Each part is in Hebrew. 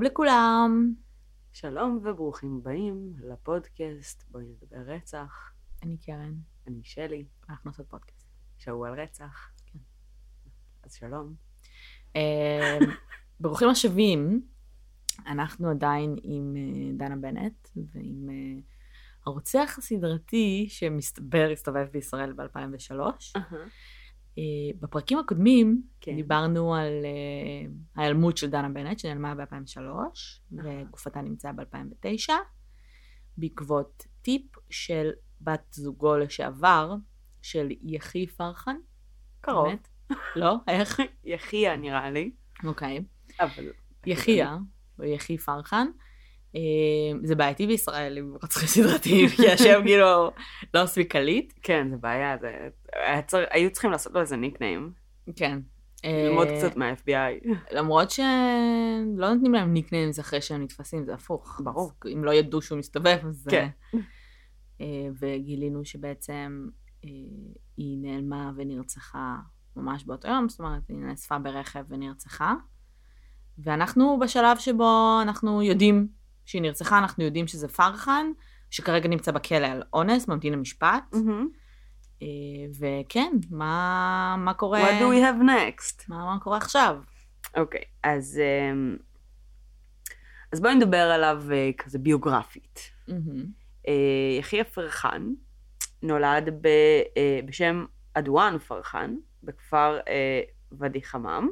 שלום לכולם. שלום וברוכים הבאים לפודקאסט בואי נדבר רצח. אני קרן, אני שלי, אנחנו עושות פודקאסט. שהוא על רצח. כן. אז שלום. אה, ברוכים השבים, אנחנו עדיין עם אה, דנה בנט ועם אה, הרוצח הסדרתי שמסתבר הסתובב בישראל ב-2003. בפרקים הקודמים כן. דיברנו על אה, ההיעלמות של דנה בנט שנעלמה ב-2003 וגופתה נמצאה ב-2009 בעקבות טיפ של בת זוגו לשעבר של יחי פרחן. קרוב. באמת? לא? איך? יחיה נראה לי, אוקיי. אבל יחיה, או יחי פרחן. אה, זה בעייתי בישראל עם רוצחים סדרתיים, כי השם כאילו לא מספיק קליט. כן, זה בעיה, זה... צר... היו צריכים לעשות לו איזה ניקניים. כן. ללמוד אה, קצת מה-FBI. למרות שלא נותנים להם ניקניימס אחרי שהם נתפסים, זה הפוך. ברור. אז אם לא ידעו שהוא מסתובב, אז... כן. אה, וגילינו שבעצם היא נעלמה ונרצחה ממש באותו יום, זאת אומרת, היא נאספה ברכב ונרצחה. ואנחנו בשלב שבו אנחנו יודעים שהיא נרצחה, אנחנו יודעים שזה פרחן, שכרגע נמצא בכלא על אונס, ממתין למשפט. אה, וכן, מה, מה קורה? What do we have next? מה, מה קורה עכשיו? אוקיי, אז... אמ, אז בואי נדבר עליו אה, כזה ביוגרפית. אה, יחיא פרחן נולד ב, אה, בשם אדואן פרחן בכפר אה, ואדי חמם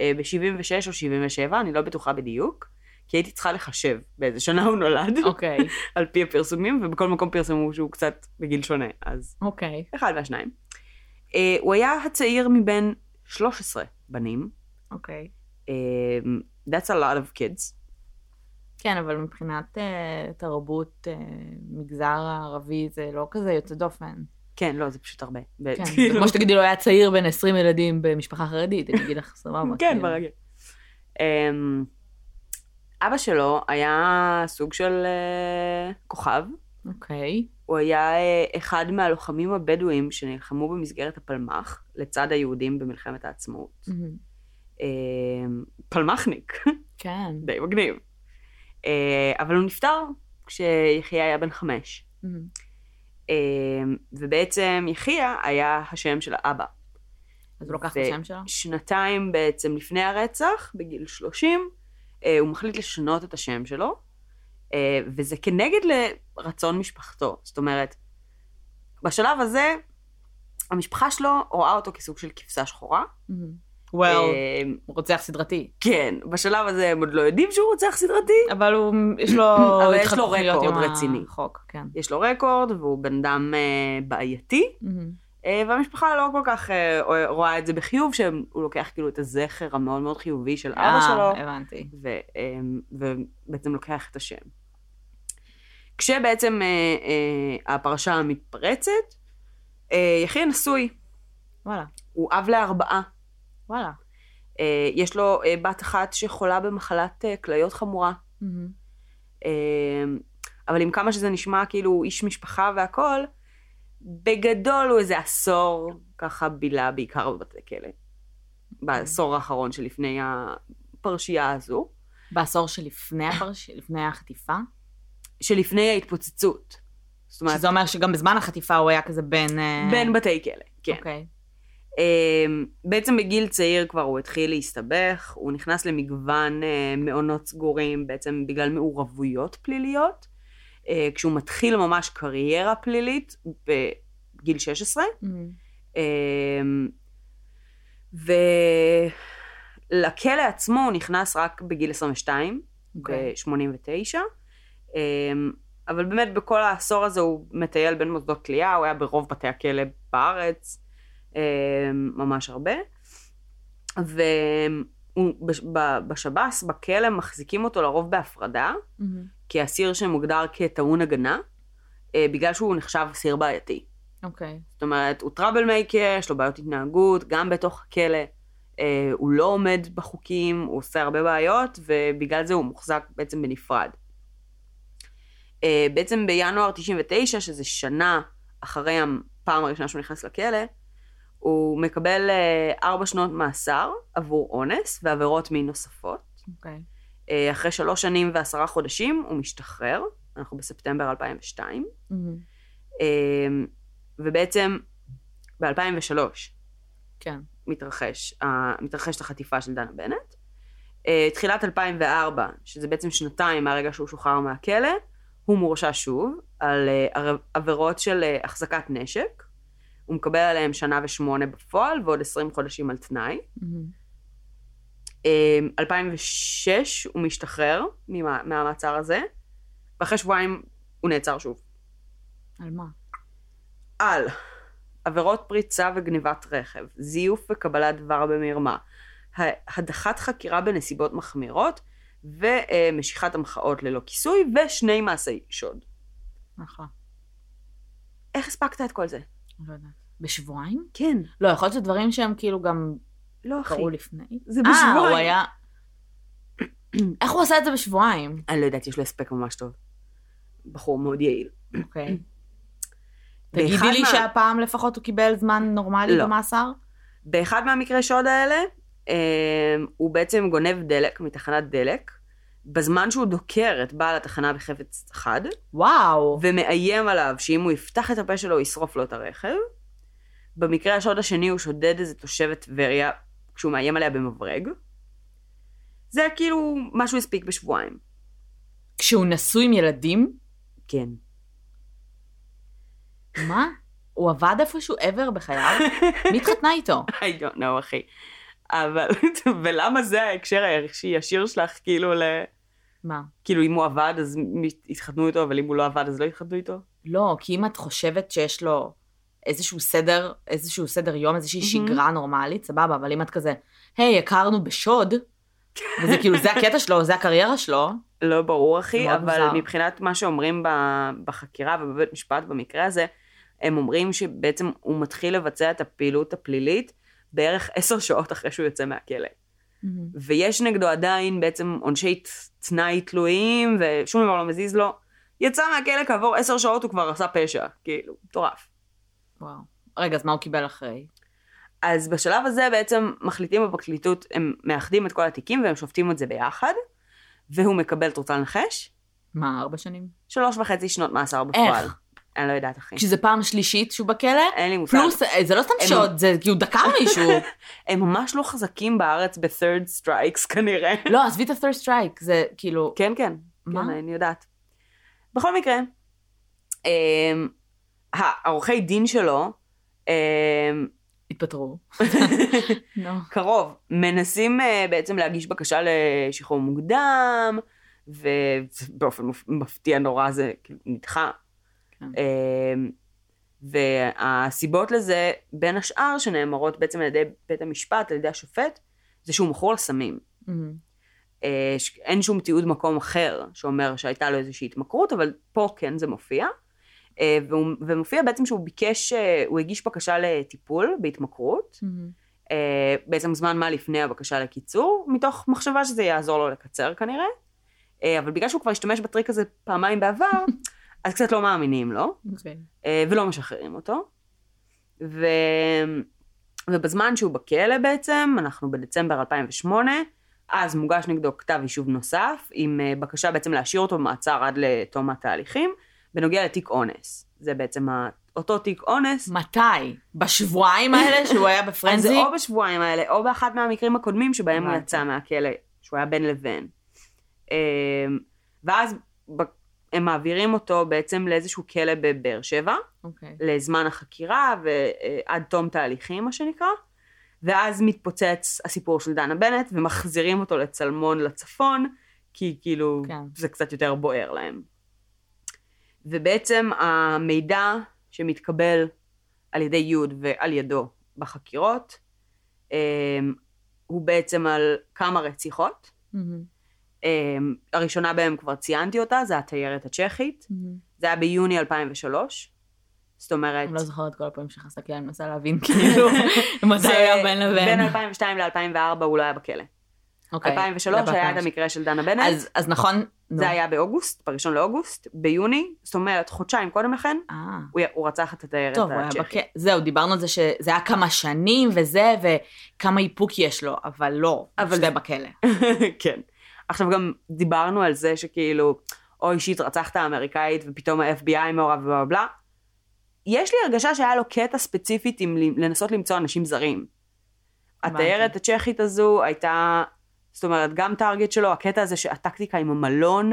ב-76 או 77, אני לא בטוחה בדיוק, כי הייתי צריכה לחשב באיזה שנה הוא נולד, אוקיי, על פי הפרסומים, ובכל מקום פרסמו שהוא קצת בגיל שונה, אז אוקיי, אחד מהשניים. אה, הוא היה הצעיר מבין 13 בנים. אוקיי. אה, That's a lot of kids. כן, אבל מבחינת uh, תרבות uh, מגזר הערבי זה לא כזה יוצא דופן. כן, לא, זה פשוט הרבה. כן, זה כמו שתגידי לו היה צעיר בין 20 ילדים במשפחה חרדית, אני אגיד לך סבבה. כן, כאילו. אבא שלו היה סוג של אה, כוכב. אוקיי, הוא היה אה, אחד מהלוחמים הבדואים שנלחמו במסגרת הפלמ"ח לצד היהודים במלחמת העצמאות. מהמם. אמ, פלמ"חניק, כן. די מגניב. אה, אבל הוא נפטר כשיחיא היה בן חמש. מהמם. אמ, ובעצם יחיא היה השם של האבא. אז הוא לוקח את השם שלו? שנתיים בעצם לפני הרצח, בגיל 30, אה, הוא מחליט לשנות את השם שלו, אה, וזה כנגד לרצון משפחתו. זאת אומרת, בשלב הזה, המשפחה שלו רואה אותו כסוג של כבשה שחורה. מהמם. וול, אה, הוא רוצח סדרתי. כן, בשלב הזה הם עוד לא יודעים שהוא רוצח סדרתי. אבל הוא, יש לו אבל יש לו רקורד רציני. החוק, כן. יש לו רקורד, והוא בן אדם אה, בעייתי. אה, והמשפחה לא כל כך אה, רואה את זה בחיוב, שהוא לוקח כאילו את הזכר המאוד מאוד חיובי של אבא אה, שלו. הבנתי. ו, אמ, ובעצם לוקח את השם. כשבעצם אה, אה, הפרשה מתפרצת, אה, יחיא נשוי, וואלה, הוא אב לארבעה. וואלה. אה, יש לו אה, בת אחת שחולה במחלת אה, כליות חמורה. אה, אבל עם כמה שזה נשמע כאילו איש משפחה והכול, בגדול הוא איזה עשור ככה בילה בעיקר בבתי כלא. בעשור האחרון שלפני הפרשייה הזו. בעשור שלפני הפרש... לפני החטיפה? שלפני ההתפוצצות. זאת אומרת, שזה אומר שגם בזמן החטיפה הוא היה כזה בין... אה, בין בתי כלא, כן. אוקיי. אמ, בעצם בגיל צעיר כבר הוא התחיל להסתבך, הוא נכנס למגוון אה, מעונות סגורים בעצם בגלל מעורבויות פליליות, כשהוא מתחיל ממש קריירה פלילית בגיל 16, מהמם. אמ, ולכלא עצמו הוא נכנס רק בגיל 22, אוקיי. ב-89. אמ, אבל באמת בכל העשור הזה הוא מטייל בין מוסדות כליאה, הוא היה ברוב בתי הכלא בארץ, אמ, ממש הרבה. ובשב"ס, בכלא, מחזיקים אותו לרוב בהפרדה, מהמם. כאסיר שמוגדר כטעון הגנה, אה, בגלל שהוא נחשב אסיר בעייתי. אוקיי. זאת אומרת, הוא טראבל מייקר, יש לו בעיות התנהגות, גם בתוך הכלא. אה, הוא לא עומד בחוקים, הוא עושה הרבה בעיות, ובגלל זה הוא מוחזק בעצם בנפרד. אה, בעצם בינואר 99, שזה שנה אחרי הפעם הראשונה שהוא נכנס לכלא, הוא מקבל אה, ארבע שנות מאסר עבור אונס ועבירות מין נוספות. אוקיי. אה, אחרי שלוש שנים ועשרה חודשים הוא משתחרר, אנחנו בספטמבר 2002, מהמם. אה, ובעצם ב-2003 כן. מתרחש, מתרחשת החטיפה של דנה בנט. תחילת 2004, שזה בעצם שנתיים מהרגע שהוא שוחרר מהכלא, הוא מורשע שוב על עבירות של החזקת נשק. הוא מקבל עליהם שנה ושמונה בפועל ועוד 20 חודשים על תנאי. אה, 2006 הוא משתחרר ממה- מהמעצר הזה, ואחרי שבועיים הוא נעצר שוב. על מה? על עבירות פריצה וגניבת רכב, זיוף וקבלת דבר במרמה, הדחת חקירה בנסיבות מחמירות ומשיכת המחאות ללא כיסוי ושני מעשי שוד. נכון. איך הספקת את כל זה? לא יודעת. בשבועיים? כן. לא, יכול להיות שדברים שהם כאילו גם לא אחי. קרו לפני. זה אה, בשבועיים. הוא היה... איך הוא עשה את זה בשבועיים? אני לא יודעת, יש לו הספק ממש טוב. בחור מאוד יעיל. אוקיי. באחד תגידי לי מה- שהפעם לפחות הוא קיבל זמן נורמלי לא. במאסר? באחד מהמקרי שוד האלה, אה, הוא בעצם גונב דלק מתחנת דלק, בזמן שהוא דוקר את בעל התחנה בחפץ חד, וואו. ומאיים עליו שאם הוא יפתח את הפה שלו, הוא ישרוף לו את הרכב. במקרה השוד השני הוא שודד איזה תושבת טבריה, כשהוא מאיים עליה במברג. זה כאילו מה שהוא הספיק בשבועיים. כשהוא נשוי עם ילדים? כן. מה? הוא עבד איפשהו ever בחייו? מי התחתנה איתו? I don't know, אחי. אבל, ולמה זה ההקשר הישיר שלך, כאילו, ל... מה? כאילו, אם הוא עבד, אז יתחתנו איתו, אבל אם הוא לא עבד, אז לא יתחתנו איתו? לא, כי אם את חושבת שיש לו איזשהו סדר, איזשהו סדר יום, איזושהי מהמם. שגרה נורמלית, סבבה, אבל אם את כזה, היי, הכרנו בשוד, וזה כאילו, זה הקטע שלו, זה הקריירה שלו, לא ברור, אחי, אבל מוזר. מבחינת מה שאומרים בחקירה ובבית משפט במקרה הזה, הם אומרים שבעצם הוא מתחיל לבצע את הפעילות הפלילית בערך עשר שעות אחרי שהוא יוצא מהכלא. ויש נגדו עדיין בעצם עונשי תנאי תלויים, ושום דבר לא מזיז לו. יצא מהכלא כעבור עשר שעות הוא כבר עשה פשע, כאילו, מטורף. וואו. רגע, אז מה הוא קיבל אחרי? אז בשלב הזה בעצם מחליטים בפרקליטות, הם מאחדים את כל התיקים והם שופטים את זה ביחד, והוא מקבל, את רוצה לנחש? מה, ארבע שנים? שלוש וחצי שנות מאסר בפועל. איך? אני לא יודעת, אחי. כשזה פעם שלישית שהוא בכלא? אין לי מושג. פלוס, אה, זה לא סתם הם- שוד, זה כאילו דקר מישהו. הם ממש לא חזקים בארץ ב-third strikes כנראה. לא, עזבי את ה-third strike, זה כאילו... כן, כן. מה? כן, אני יודעת. בכל מקרה, אמ, העורכי דין שלו, אמ, התפטרו. קרוב, מנסים אה, בעצם להגיש בקשה לשחרור מוקדם, ובאופן מפ- מפתיע נורא זה כאילו נדחה. כן. אמ, והסיבות לזה, בין השאר, שנאמרות בעצם על ידי בית המשפט, על ידי השופט, זה שהוא מכור לסמים. ש- אין שום תיעוד מקום אחר שאומר שהייתה לו איזושהי התמכרות, אבל פה כן זה מופיע. אה, והוא, ומופיע בעצם שהוא ביקש, אה, הוא הגיש בקשה לטיפול בהתמכרות. אה, בעצם זמן מה לפני הבקשה לקיצור, מתוך מחשבה שזה יעזור לו לקצר כנראה. אה, אבל בגלל שהוא כבר השתמש בטריק הזה פעמיים בעבר, אז קצת לא מאמינים לו. אוקיי. אה, ולא משחררים אותו. ו... ובזמן שהוא בכלא בעצם, אנחנו בדצמבר 2008, אז מוגש נגדו כתב יישוב נוסף, עם אה, בקשה בעצם להשאיר אותו במעצר עד לתום התהליכים, בנוגע לתיק אונס. זה בעצם ה... אותו תיק אונס. מתי? בשבועיים האלה שהוא היה אז זה בפרנזי? או בשבועיים האלה, או באחד מהמקרים הקודמים שבהם הוא. יצא מהכלא, שהוא היה בין לבין. אה, ואז הם מעבירים אותו בעצם לאיזשהו כלא בבאר שבע, אוקיי. לזמן החקירה ועד תום תהליכים, מה שנקרא. ואז מתפוצץ הסיפור של דנה בנט, ומחזירים אותו לצלמון לצפון, כי כאילו כן. זה קצת יותר בוער להם. ובעצם המידע שמתקבל על ידי יוד ועל ידו בחקירות, אמ, הוא בעצם על כמה רציחות. מהמם. אמ, הראשונה בהם כבר ציינתי אותה, זה התיירת הצ'כית. מהמם. זה היה ביוני 2003. זאת אומרת... אני לא זוכרת כל הפעמים שנכנסת לכלא, אני מנסה להבין כאילו מתי היה בין לבין. בין 2002 ל-2004 הוא לא היה בכלא. אוקיי, 2003 זה היה את המקרה של דנה בנט, אז- אז נכון. זה היה באוגוסט, ב-1 לאוגוסט, ביוני, זאת אומרת חודשיים קודם לכן, אה. הוא הוא רצח את התיירת הצ'כית. זהו, דיברנו על זה שזה היה כמה שנים וזה, וכמה איפוק יש לו, אבל לא, אבל- שתי בכלא. כן. עכשיו גם דיברנו על זה שכאילו, אוי שיט, רצחת אמריקאית ופתאום ה-FBI מעורב ובלה בלה. יש לי הרגשה שהיה לו קטע ספציפית עם לנסות למצוא אנשים זרים. התיירת הצ'כית הזו הייתה, זאת אומרת, גם טארגט שלו, הקטע הזה שהטקטיקה עם המלון,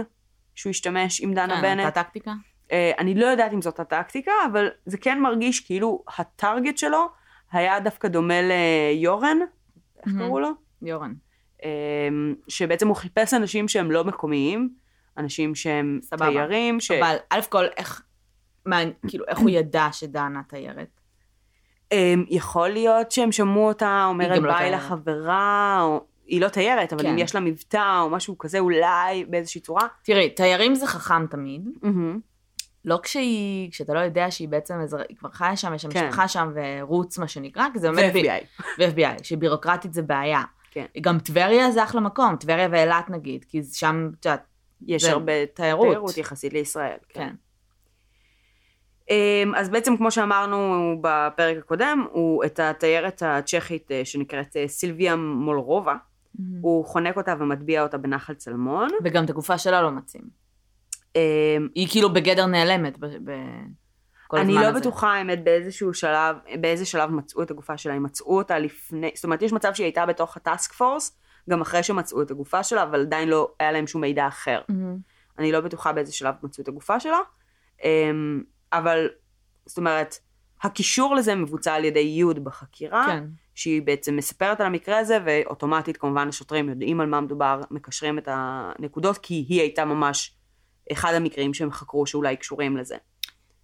שהוא השתמש עם דנה כן, בנט. אותה טקטיקה? אה, אני לא יודעת אם זאת הטקטיקה, אבל זה כן מרגיש כאילו הטארגט שלו היה דווקא דומה ליורן, איך. קראו לו? יורן. אמ, שבעצם הוא חיפש אנשים שהם לא מקומיים, אנשים שהם סבבה. תיירים, ש... אבל א' כל, איך, מה, כאילו, איך הוא ידע שדנה תיירת? אמ, יכול להיות שהם שמעו אותה אומרת לא ביי תיירת. לחברה, או... היא לא תיירת, אבל כן. אם יש לה מבטא או משהו כזה, אולי באיזושהי צורה. תראי, תיירים זה חכם תמיד. מהמם. לא כשהיא, כשאתה לא יודע שהיא בעצם, אזר- היא כבר חיה שם, יש שם כן. משפחה שם, ורוץ מה שנקרא, כי זה באמת... ו-FBI. ו-FBI, שבירוקרטית זה בעיה. כן. גם טבריה זה אחלה מקום, טבריה ואילת נגיד, כי שם, את יודעת, יש הרבה תיירות. תיירות יחסית לישראל. כן. אמ, אז בעצם כמו שאמרנו בפרק הקודם, הוא את התיירת הצ'כית אה, שנקראת אה, סילביה מולרובה, הוא חונק אותה ומטביע אותה בנחל צלמון. וגם את הגופה שלה לא מוצאים. אמ, היא כאילו בגדר נעלמת ב- ב- כל אני הזמן לא הזה. בטוחה האמת באיזשהו שלב, באיזה שלב מצאו את הגופה שלה, הם מצאו אותה לפני, זאת אומרת יש מצב שהיא הייתה בתוך הטאסק פורס, גם אחרי שמצאו את הגופה שלה, אבל עדיין לא היה להם שום מידע אחר. מהמם. אני לא בטוחה באיזה שלב מצאו את הגופה שלה, אמ, אבל זאת אומרת, הקישור לזה מבוצע על ידי יוד בחקירה, כן. שהיא בעצם מספרת על המקרה הזה, ואוטומטית כמובן השוטרים יודעים על מה מדובר, מקשרים את הנקודות, כי היא הייתה ממש אחד המקרים שהם חקרו שאולי קשורים לזה.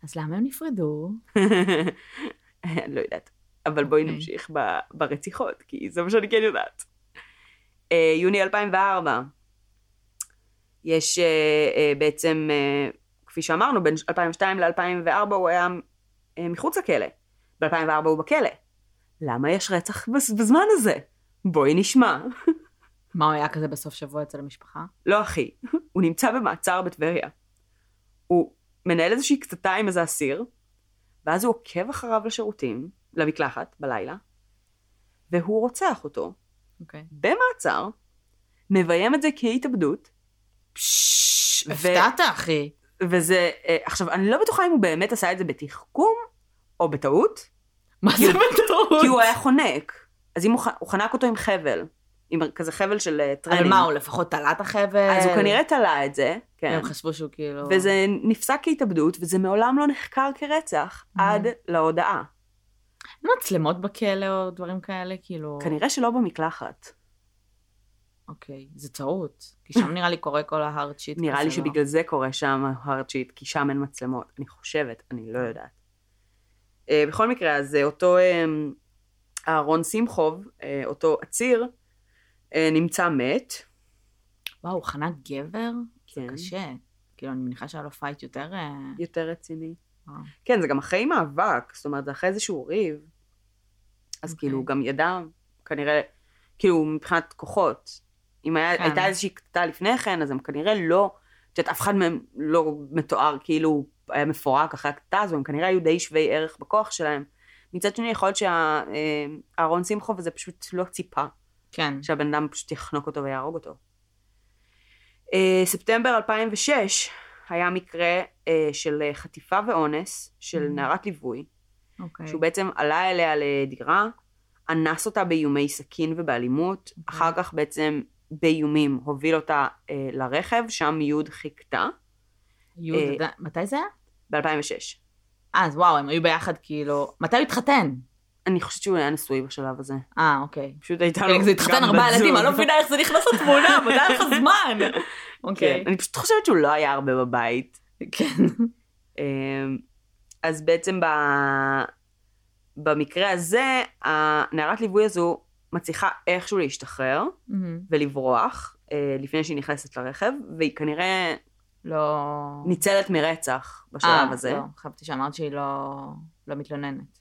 אז למה הם נפרדו? אני לא יודעת. אבל בואי אוקיי. נמשיך ב- ברציחות, כי זה מה שאני כן יודעת. אה, יוני 2004, יש אה, אה, בעצם, אה, כפי שאמרנו, בין 2002 ל-2004 הוא היה אה, מחוץ לכלא. ב-2004 הוא בכלא. למה יש רצח בז- בזמן הזה? בואי נשמע. מה הוא היה כזה בסוף שבוע אצל המשפחה? לא אחי, הוא נמצא במעצר בטבריה. הוא מנהל איזושהי קטטה עם איזה אסיר, ואז הוא עוקב אחריו לשירותים, למקלחת, בלילה, והוא רוצח אותו, אוקיי. במעצר, מביים את זה כהתאבדות, ו- הפתעת, אחי. וזה, אה, עכשיו, אני לא בטוחה אם הוא באמת עשה את זה בתחכום, או בטעות, מה זה בטעות? כי הוא היה חונק. אז אם הוא, הוא חנק אותו עם חבל, עם כזה חבל של אה, טרנינג. על מה, הוא לפחות תלה את החבל? אז הוא כנראה תלה את זה, כן. הם חשבו שהוא כאילו... וזה נפסק כהתאבדות, וזה מעולם לא נחקר כרצח, עד להודאה. אין מצלמות בכלא או דברים כאלה, כאילו... כנראה שלא במקלחת. אוקיי, זה טעות. כי שם נראה לי קורה כל ה hard shit. נראה לי לא? שבגלל זה קורה שם hard shit, כי שם אין מצלמות. אני חושבת, אני לא יודעת. אה, בכל מקרה, אז אותו אה, אהרון שמחוב, אותו עציר, נמצא מת. וואו, הוא חנק גבר? כן. קשה. כאילו, אני מניחה שהיה לו fight יותר... אה, יותר רציני. וואו. כן, זה גם אחרי מאבק, זאת אומרת, זה אחרי איזשהו ריב. אז אוקיי. כאילו, הוא גם ידע, כנראה, כאילו, מבחינת כוחות. אם היה, כן. הייתה איזושהי קטטה לפני כן, אז הם כנראה לא, את יודעת, אף אחד מהם לא מתואר כאילו היה מפורק אחרי הקטטה הזו, הם כנראה היו די שווי ערך בכוח שלהם. מצד שני, יכול להיות שהאהרון שמחוב הזה פשוט לא ציפה כן. שהבן אדם פשוט יחנוק אותו ויהרוג אותו. אה, ספטמבר 2006 היה מקרה אה, של חטיפה ואונס של Mhm. נערת ליווי, אוקיי. שהוא בעצם עלה אליה לדירה, אנס אותה באיומי סכין ובאלימות, אוקיי. אחר כך בעצם באיומים הוביל אותה אה, לרכב, שם יוד חיכתה, יוד, אה, יודע- מתי זה היה? ב-2006. אה, אז וואו, הם היו ביחד כאילו... מתי הוא התחתן? אני חושבת שהוא היה נשוי בשלב הזה. אה, אוקיי. פשוט הייתה לו כן, זה התחתן גם ארבעה בת ילדים, זוג. אני לא מבינה איך זה נכנס לתמונה, מתי היה לך זמן? כן, אוקיי. אני פשוט חושבת שהוא לא היה הרבה בבית. כן. אמ, אז בעצם ב... במקרה הזה, הנערת ליווי הזו מצליחה איכשהו להשתחרר. ולברוח אה, לפני שהיא נכנסת לרכב, והיא כנראה לא... ניצלת מרצח בשלב אה, הזה. לא, חשבתי שאמרת שהיא לא לא מתלוננת.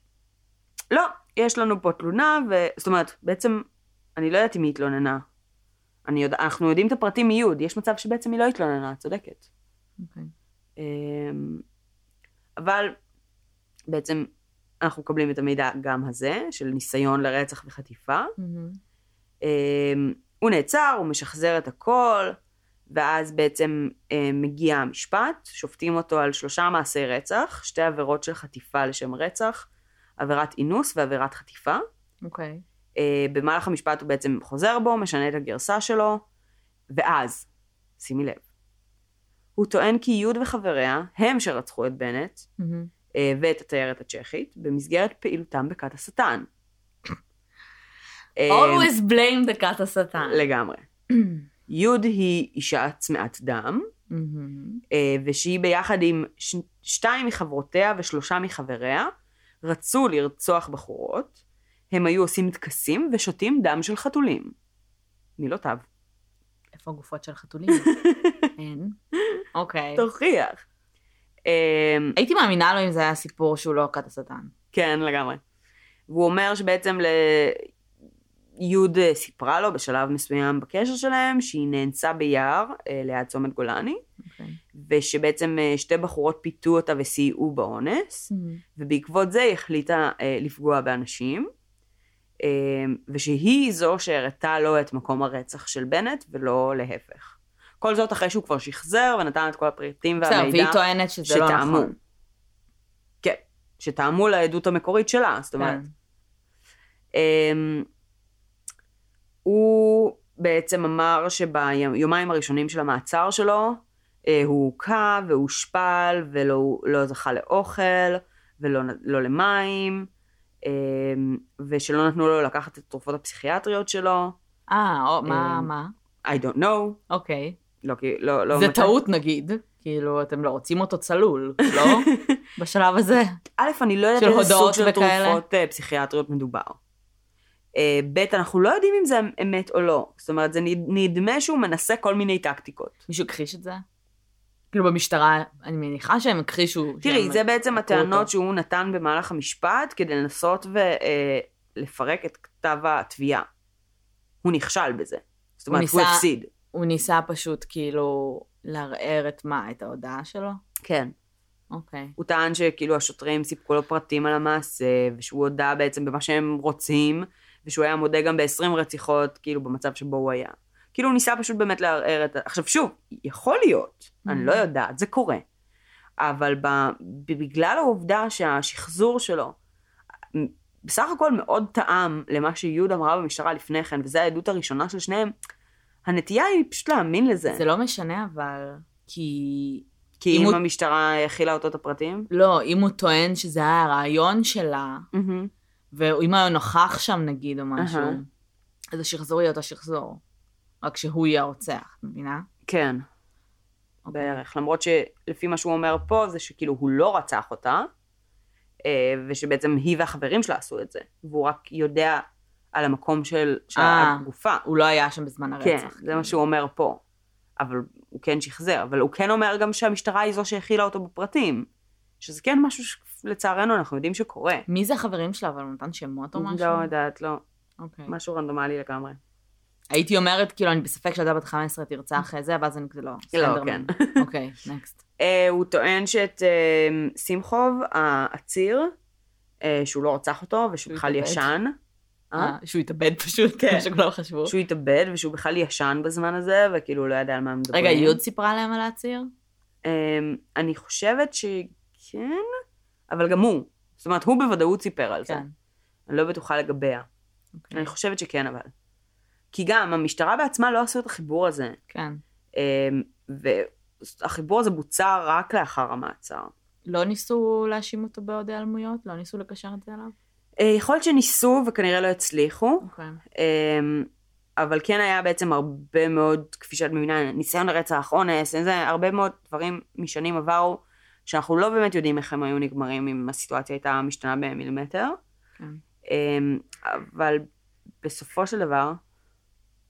לא, יש לנו פה תלונה, ו... זאת אומרת, בעצם, אני לא יודעת אם היא התלוננה. אני יודע, אנחנו יודעים את הפרטים מיוד, יש מצב שבעצם היא לא התלוננה, את צודקת. אוקיי. אמ, אבל בעצם אנחנו מקבלים את המידע גם הזה, של ניסיון לרצח וחטיפה. אמ, הוא נעצר, הוא משחזר את הכל, ואז בעצם אה, מגיע המשפט, שופטים אותו על שלושה מעשי רצח, שתי עבירות של חטיפה לשם רצח, עבירת אינוס ועבירת חטיפה. אוקיי. אה, במהלך המשפט הוא בעצם חוזר בו, משנה את הגרסה שלו, ואז, שימי לב, הוא טוען כי יוד וחבריה הם שרצחו את בנט. אה, ואת התיירת הצ'כית במסגרת פעילותם בכת השטן. אה, always blame the cat השטן. לגמרי. יוד היא אישה צמאת דם. אה, ושהיא ביחד עם ש... שתיים מחברותיה ושלושה מחבריה רצו לרצוח בחורות. הם היו עושים טקסים ושותים דם של חתולים. מילותיו. איפה הגופות של חתולים? אין. אוקיי. תוכיח. אה, הייתי מאמינה לו אם זה היה סיפור שהוא לא כת השטן. כן, לגמרי. והוא אומר שבעצם ליוד אה, סיפרה לו בשלב מסוים בקשר שלהם שהיא נאנסה ביער אה, ליד צומת גולני, אוקיי. ושבעצם אה, שתי בחורות פיתו אותה וסייעו באונס, ובעקבות זה היא החליטה לפגוע באנשים, ושהיא זו שהראתה לו את מקום הרצח של בנט, ולא להפך. כל זאת אחרי שהוא כבר שחזר ונתן את כל הפריטים בסדר, והמידע והיא טוענת שזה לא שטעמו. נכון. כן, שטעמו לעדות המקורית שלה, זאת אומרת. כן. הוא בעצם אמר שביומיים הראשונים של המעצר שלו, אה, הוא הוכה והושפל ולא לא זכה לאוכל ולא לא למים, אמ, ושלא נתנו לו לקחת את התרופות הפסיכיאטריות שלו. אה, מה, אמ, מה? I don't know. אוקיי. לא, לא, לא זה מתי- טעות נגיד. כאילו, אתם לא רוצים אותו צלול, לא? בשלב הזה. א', אני לא יודעת איזה סוג של? תרופות אה, פסיכיאטריות מדובר. אה, ב', אנחנו לא יודעים אם זה אמת או לא. זאת אומרת, זה נד- נדמה שהוא מנסה כל מיני טקטיקות. מישהו הכחיש את זה? כאילו במשטרה, אני מניחה שהם הכחישו. תראי, זה בעצם הטענות אותו. שהוא נתן במהלך המשפט כדי לנסות ולפרק את כתב התביעה. הוא נכשל בזה. זאת הוא אומרת, הוא ניסה- הפסיד. הוא ניסה פשוט כאילו לערער את מה? את ההודעה שלו? כן. אוקיי. הוא טען שכאילו השוטרים סיפקו לו פרטים על המעשה, ושהוא הודה בעצם במה שהם רוצים, ושהוא היה מודה גם ב-20 רציחות, כאילו במצב שבו הוא היה. כאילו הוא ניסה פשוט באמת לערער את ה... עכשיו שוב, יכול להיות, אני לא יודעת, זה קורה. אבל ב... בגלל העובדה שהשחזור שלו בסך הכל מאוד טעם למה שיהודה אמרה במשטרה לפני כן, וזו העדות הראשונה של שניהם, הנטייה היא פשוט להאמין לזה. זה לא משנה אבל, כי... כי אם אם הוא- המשטרה הכילה אותו את הפרטים? לא, אם הוא טוען שזה היה הרעיון שלה, ואם היה נוכח שם נגיד או משהו, אהה. אז השחזור יהיה אותו שחזור. רק שהוא יהיה הרוצח, את מבינה? כן. אוקיי. בערך. למרות שלפי מה שהוא אומר פה, זה שכאילו הוא לא רצח אותה, אה, ושבעצם היא והחברים שלה עשו את זה. והוא רק יודע על המקום של, של אה. הגופה. הוא לא היה שם בזמן הרצח. כן, זה מה שהוא אומר פה. אבל הוא כן שחזר. אבל הוא כן אומר גם שהמשטרה היא זו שהכילה אותו בפרטים. שזה כן משהו שלצערנו אנחנו יודעים שקורה. מי זה החברים שלה? אבל הוא נתן שמות או משהו? לא יודעת, לא. אוקיי. משהו רנדומלי לגמרי. הייתי אומרת, כאילו, אני בספק שילדה בת 15 תרצח זה, ואז אני כזה לא. סלנדרמן. אוקיי, נקסט. אה, הוא טוען שאת אה, שמחוב, העציר, אה, שהוא לא רצח אותו, ושהוא שהוא בכלל? ישן? שהוא התאבד פשוט, כן. כמו שכולם חשבו. שהוא התאבד ושהוא בכלל ישן בזמן הזה, וכאילו לא ידע על מה הם מדברים. רגע, יוד סיפרה להם על העציר? אה, אני חושבת שכן, אבל גם הוא. זאת אומרת, הוא בוודאות סיפר על זה. כן. אני לא בטוחה לגביה. אוקיי. אני חושבת שכן, אבל. כי גם, המשטרה בעצמה לא עשו את החיבור הזה. כן. אה, והחיבור הזה בוצע רק לאחר המעצר. לא ניסו להאשים אותו בעוד היעלמויות? לא ניסו לקשר את זה אליו? אה, יכול להיות שניסו וכנראה לא הצליחו, אוקיי. אמ, אבל כן היה בעצם הרבה מאוד, כפי שאת מבינה, ניסיון לרצח, אונס, זה הרבה מאוד דברים משנים עברו, שאנחנו לא באמת יודעים איך הם היו נגמרים אם הסיטואציה הייתה משתנה במילימטר. כן. אמ, אבל בסופו של דבר,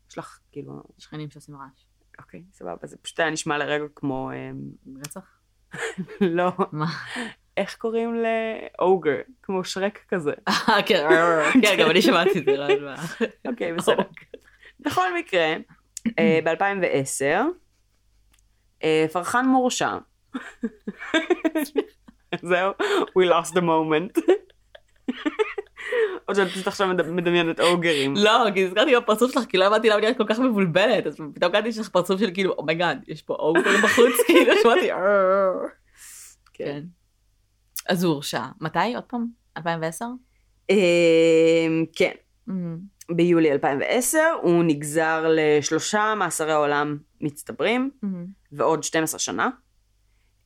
יש לך כאילו, שכנים שעושים רעש. אוקיי, סבבה, זה פשוט היה נשמע לרגע כמו, אמ, רצח? לא, מה? איך קוראים לאוגר? כמו שרק כזה. אה, כן, כן, גם אני שמעתי את זה, לא יודעת מה. אוקיי, בסדר. בכל מקרה, ב-2010, פרחן מורשע. זהו, we lost the moment. או שאת פשוט עכשיו מד- מדמיינת אוגרים. לא, כי הזכרתי בפרצוף שלך, כי לא הבנתי למה נראית כל כך מבולבלת, אז פתאום קראתי שיש לך פרצוף של כאילו, oh my god, יש פה אוגר בחוץ, כאילו, שמעתי, "אה." כן. אז הוא הורשע. מתי? עוד פעם? 2010? אמ, כן, מהמם. ביולי 2010 הוא נגזר לשלושה מאסרי עולם מצטברים מהמם. ועוד 12 שנה.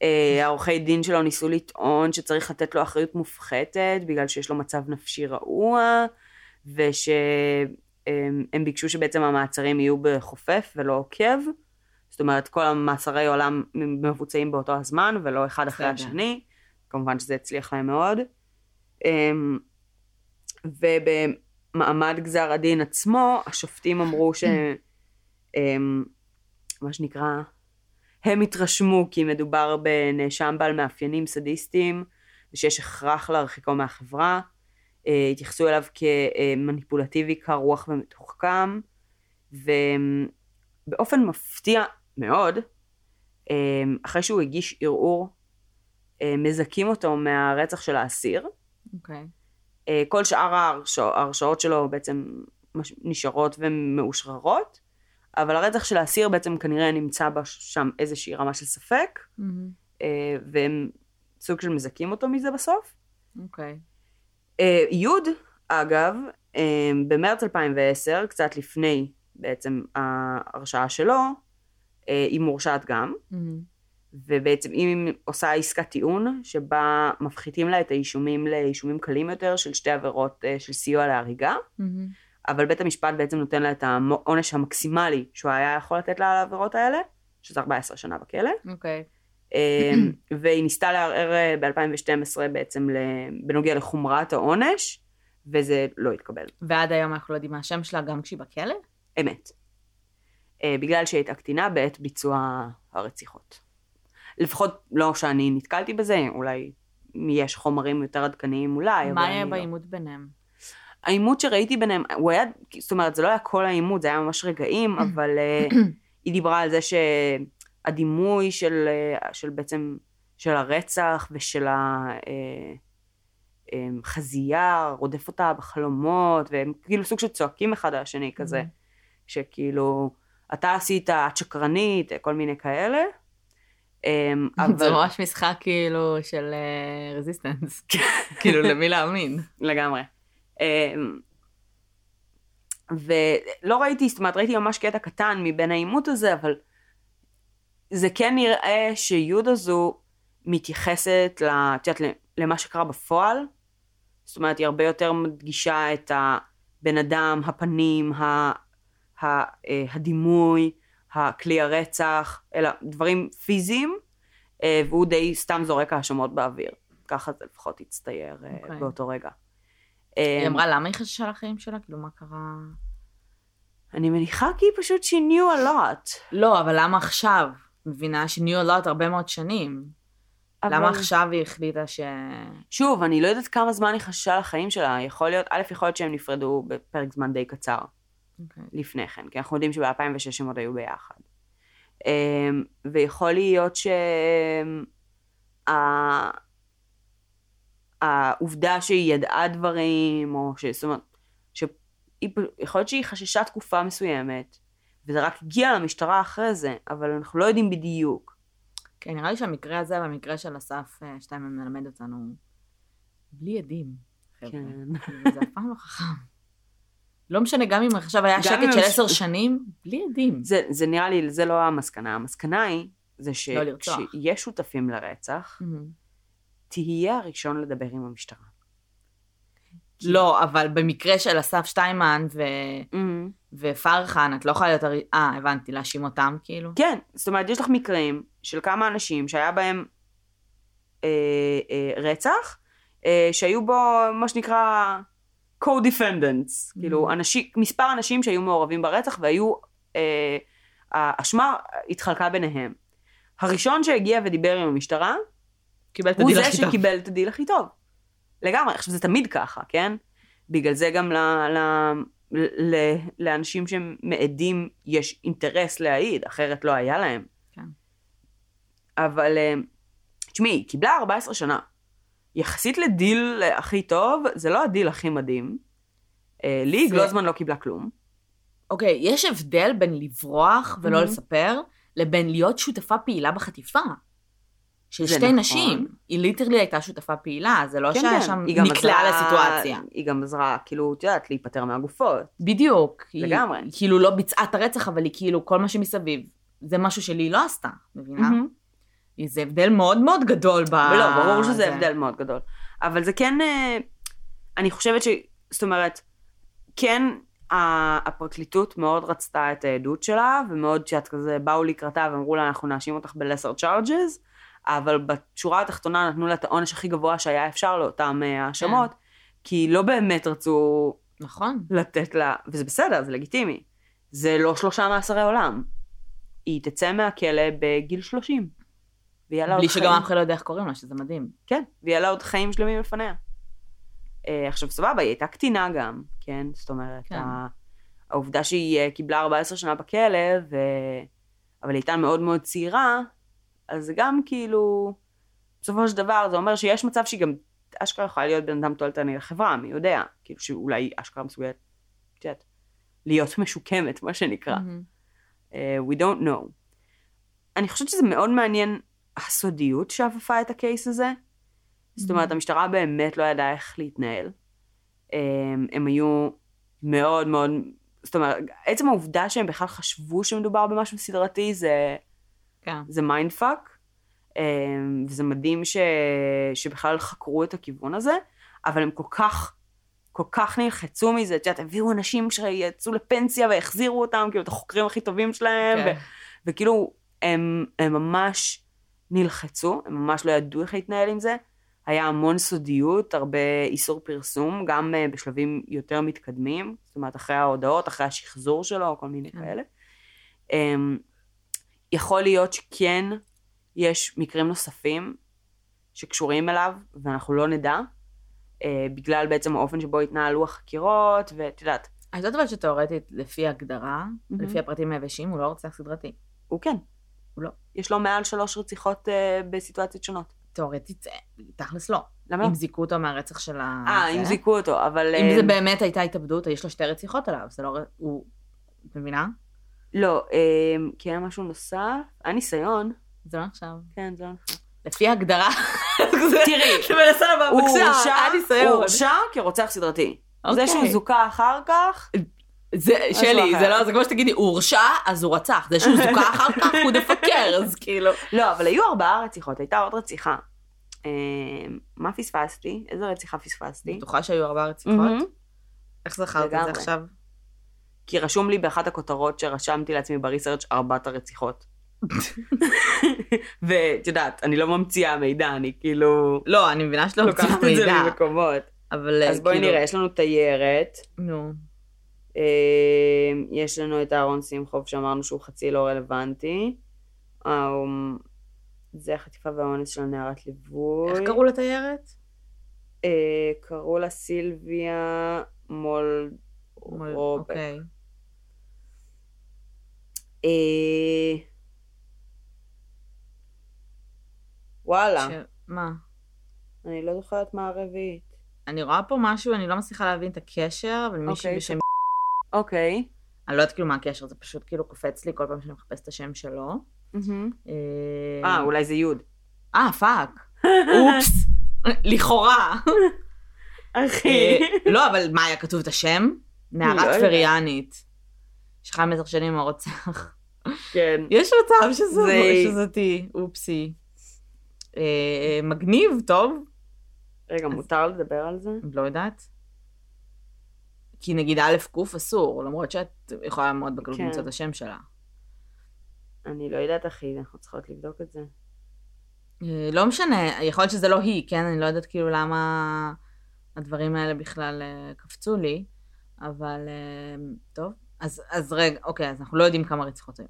אה, העורכי דין שלו ניסו לטעון שצריך לתת לו אחריות מופחתת בגלל שיש לו מצב נפשי רעוע ושהם ביקשו שבעצם המעצרים יהיו בחופף ולא עוקב. זאת אומרת כל המאסרי עולם מבוצעים באותו הזמן ולא אחד אחרי. השני. כמובן שזה הצליח להם מאוד. אמ, ובמעמד גזר הדין עצמו, השופטים אמרו ש... אמ, מה שנקרא, הם התרשמו כי מדובר בנאשם בעל מאפיינים סדיסטיים, ושיש הכרח להרחיקו מהחברה. אה, התייחסו אליו כמניפולטיבי, קר רוח ומתוחכם, ובאופן מפתיע מאוד, אה, אחרי שהוא הגיש ערעור, אה, מזכים אותו מהרצח של האסיר. אוקיי. אה, כל שאר ההרשע- ההרשעות שלו בעצם נשארות ומאושררות, אבל הרצח של האסיר בעצם כנראה נמצא שם איזושהי רמה של ספק, מהמם. אה, והם סוג של מזכים אותו מזה בסוף. אוקיי. אה, יוד, אגב, אה, במרץ 2010, קצת לפני בעצם ההרשעה שלו, אה, היא מורשעת גם, מהמם. ובעצם היא עושה עסקת טיעון, שבה מפחיתים לה את האישומים לאישומים קלים יותר של שתי עבירות אה, של סיוע להריגה, מהמם. אבל בית המשפט בעצם נותן לה את העונש המקסימלי שהוא היה יכול לתת לה על העבירות האלה, שזה 14 שנה בכלא. אוקיי. אה, והיא ניסתה לערער ב-2012 בעצם בנוגע לחומרת העונש, וזה לא התקבל. ועד היום אנחנו לא יודעים מה השם שלה גם כשהיא בכלא? אמת. אה, בגלל שהיא הייתה קטינה בעת ביצוע הרציחות. לפחות לא שאני נתקלתי בזה, אולי יש חומרים יותר עדכניים אולי, אבל מה אני היה לא. בעימות ביניהם? העימות שראיתי ביניהם, הוא היה, זאת אומרת, זה לא היה כל העימות, זה היה ממש רגעים, אבל אה, היא דיברה על זה שהדימוי של, אה, של בעצם, של הרצח ושל החזייה רודף אותה בחלומות, והם כאילו סוג של צועקים אחד על השני כזה, שכאילו, אתה עשית, את שקרנית, כל מיני כאלה. אה, זה ממש משחק כאילו של רזיסטנס. כאילו למי להאמין. לגמרי. אמ, ולא ראיתי, זאת אומרת, ראיתי ממש קטע קטן מבין העימות הזה, אבל זה כן נראה שיוד הזו מתייחסת, את יודעת, למה שקרה בפועל. זאת אומרת, היא הרבה יותר מדגישה את הבן אדם, הפנים, ה, ה, אה, הדימוי, הכלי הרצח, אלא דברים פיזיים, אה, והוא די סתם זורק האשמות באוויר. ככה זה לפחות הצטייר אה, אוקיי. באותו רגע. היא אמ, אמרה למה היא חששה לחיים שלה? כאילו מה קרה? אני מניחה כי היא פשוט she knew a lot. לא, אבל למה עכשיו? מבינה שניו אלוט הרבה מאוד שנים. אבל- למה עכשיו היא החליטה ש... שוב, אני לא יודעת כמה זמן היא חששה לחיים שלה. יכול להיות, א', יכול להיות שהם נפרדו בפרק זמן די קצר אוקיי. לפני כן, כי אנחנו יודעים שב-2006 הם עוד היו ביחד. אמ, ויכול להיות ש... העובדה שהיא ידעה דברים, או ש... זאת אומרת, שהיא... יכול להיות שהיא חששה תקופה מסוימת, וזה רק הגיע למשטרה אחרי זה, אבל אנחנו לא יודעים בדיוק. כן, נראה לי שהמקרה הזה והמקרה של אסף אה, שטיינמן מלמד אותנו בלי עדים, חבר'ה. כן. זה אף פעם לא חכם. לא משנה, גם אם עכשיו היה שקט של עשר שנים, בלי עדים. זה, זה נראה לי, זה לא המסקנה. המסקנה היא, זה לא לרצוח. שכשיש שותפים לרצח, מהמם. תהיה הראשון לדבר עם המשטרה. לא, אבל במקרה של אסף שטיינמן ו... Mm-hmm. ופרחן, את לא יכולה להיות... אה, הבנתי, להאשים אותם כאילו? כן, זאת אומרת, יש לך מקרים של כמה אנשים שהיה בהם אה, אה, רצח, אה, שהיו בו מה שנקרא co-defendants, כאילו אנשים, מספר אנשים שהיו מעורבים ברצח והיו, אה, האשמה התחלקה ביניהם. הראשון שהגיע ודיבר עם המשטרה, קיבל את הוא הדיל זה הכי טוב. שקיבל את הדיל הכי טוב. לגמרי, עכשיו זה תמיד ככה, כן? בגלל זה גם ל, ל, ל, לאנשים שהם מעדים יש אינטרס להעיד, אחרת לא היה להם. כן. אבל אה, תשמעי, היא קיבלה 14 שנה. יחסית לדיל הכי טוב, זה לא הדיל הכי מדהים. אה, לי זה- גלוזמן לא קיבלה כלום. אוקיי, יש הבדל בין לברוח ולא Mhm. לספר, לבין להיות שותפה פעילה בחטיפה. של שתי נכון. נשים. היא ליטרלי הייתה שותפה פעילה, זה לא כן, שהיה כן. שם נקלעה לסיטואציה. היא גם עזרה, כאילו, את יודעת, להיפטר מהגופות. בדיוק. לגמרי. היא כאילו לא ביצעה את הרצח, אבל היא כאילו, כל מה שמסביב, זה משהו שלי לא עשתה, מבינה? מהמם. זה הבדל מאוד מאוד גדול ב... ולא, ברור שזה זה. הבדל מאוד גדול. אבל זה כן, אה, אני חושבת ש... זאת אומרת, כן, הפרקליטות מאוד רצתה את העדות שלה, ומאוד שאת כזה, באו לקראתה ואמרו לה, אנחנו נאשים אותך ב-lesser charges, אבל בשורה התחתונה נתנו לה את העונש הכי גבוה שהיה אפשר לאותן אה, האשמות, כי לא באמת רצו נכון. לתת לה, וזה בסדר, זה לגיטימי. זה לא שלושה מאסרי עולם. היא תצא מהכלא בגיל 30. ויהיה לה עוד בלי שגם חיים- אף אחד לא יודע איך קוראים לה, שזה מדהים. כן, ויהיה לה עוד חיים שלמים לפניה. אה, עכשיו, סבבה, היא הייתה קטינה גם, כן? זאת אומרת, כן. העובדה שהיא אה, קיבלה 14 שנה בכלא, ו... אבל היא הייתה מאוד מאוד צעירה, אז זה גם כאילו, בסופו של דבר, זה אומר שיש מצב שהיא גם אשכרה יכולה להיות בן אדם תועלתני לחברה, מי יודע? כאילו שאולי אשכרה מסוגלת, את יודעת, להיות משוקמת, מה שנקרא. מהמם. אה, we don't know. אני חושבת שזה מאוד מעניין הסודיות שאפפה את ה case הזה. זאת אומרת, המשטרה באמת לא ידעה איך להתנהל. הם, הם היו מאוד מאוד, זאת אומרת, עצם העובדה שהם בכלל חשבו שמדובר במשהו סדרתי זה, כן. זה mind fuck. וזה מדהים ש, שבכלל חקרו את הכיוון הזה, אבל הם כל כך, כל כך נלחצו מזה, את יודעת, הביאו אנשים שיצאו לפנסיה והחזירו אותם, כאילו, את החוקרים הכי טובים שלהם, כן. ו- וכאילו, הם, הם ממש נלחצו, הם ממש לא ידעו איך להתנהל עם זה. היה המון סודיות, הרבה איסור פרסום, גם uh, בשלבים יותר מתקדמים, זאת אומרת, אחרי ההודעות, אחרי השחזור שלו, כל מיני כן. כאלה. יכול להיות שכן יש מקרים נוספים שקשורים אליו, ואנחנו לא נדע, uh, בגלל בעצם האופן שבו התנהלו החקירות, ואת יודעת, את יודעת אבל שתאורטית, לפי הגדרה. לפי הפרטים היבשים, הוא לא רוצח סדרתי. הוא כן. הוא לא. יש לו מעל שלוש רציחות uh, בסיטואציות שונות. תאורטית, אה, תכלס לא. למה לא? אם זיכו אותו מהרצח של ה... אה, אם. זיכו אותו, אבל... אם אה, זה באמת הייתה התאבדות, יש לו שתי רציחות עליו, זה לא... הוא... את מבינה? לא, אה, כי היה משהו נוסף, היה ניסיון, זה לא נחשב. כן, זה לא נחשב. לפי ההגדרה. תראי, הוא הורשע, כרוצח סדרתי. זה אוקיי. שהוא זוכה אחר כך, זה, שלי. זה לא, זה כמו שתגידי, הוא הורשע, אז הוא רצח. זה שהוא זוכה אחר כך, הוא דפקר, אז כאילו... לא, אבל היו ארבעה רציחות, הייתה עוד רציחה. אה, מה פספסתי? איזה רציחה פספסתי? בטוחה שהיו ארבע רציחות? איך זכרת את זה. עכשיו? כי רשום לי באחת הכותרות שרשמתי לעצמי בריסרצ' ארבעת הרציחות. ואת יודעת, אני לא ממציאה מידע, אני כאילו לא, אני מבינה שלא לוקחת הוצאה את זה מידע. ממקומות. אבל אז בואי כאילו- נראה, יש לנו תיירת, נו. אה, יש לנו את אהרון שמחוב שאמרנו שהוא חצי לא רלוונטי. אה, זה החטיפה והאונס של נערת ליווי. איך קראו לתיירת? אה, קראו לה סילביה מול... רובק. אוקיי. אה, וואלה, ש- מה? אני לא זוכרת מה הרביעית. אני רואה פה משהו, אני לא מצליחה להבין את הקשר, אבל מישהי אוקיי, בשם... אוקיי. אני לא יודעת כאילו מה הקשר, זה פשוט כאילו קופץ לי כל פעם שאני מחפשת את השם שלו. אה, אה, אולי זה יוד. אה, פאק. אופס. לכאורה. אחי. אה, לא, אבל מה, היה כתוב את השם? לא נערה. טבריאנית. לך עשר שנים הרוצח. כן. יש מצב שזה זה- שזאתי, אופסי. אה, מגניב, טוב, רגע, מותר לדבר על זה? לא יודעת. כי נגיד א' ק' אסור, למרות שאת יכולה מאוד בקלות כן. למצוא את השם שלה. אני לא יודעת, אחי, אנחנו צריכות לבדוק את זה. אה, לא משנה, יכול להיות שזה לא היא, כן? אני לא יודעת כאילו למה הדברים האלה בכלל אה, קפצו לי, אבל אה, טוב. אז, אז רגע, אוקיי, אז אנחנו לא יודעים כמה רציחות היו.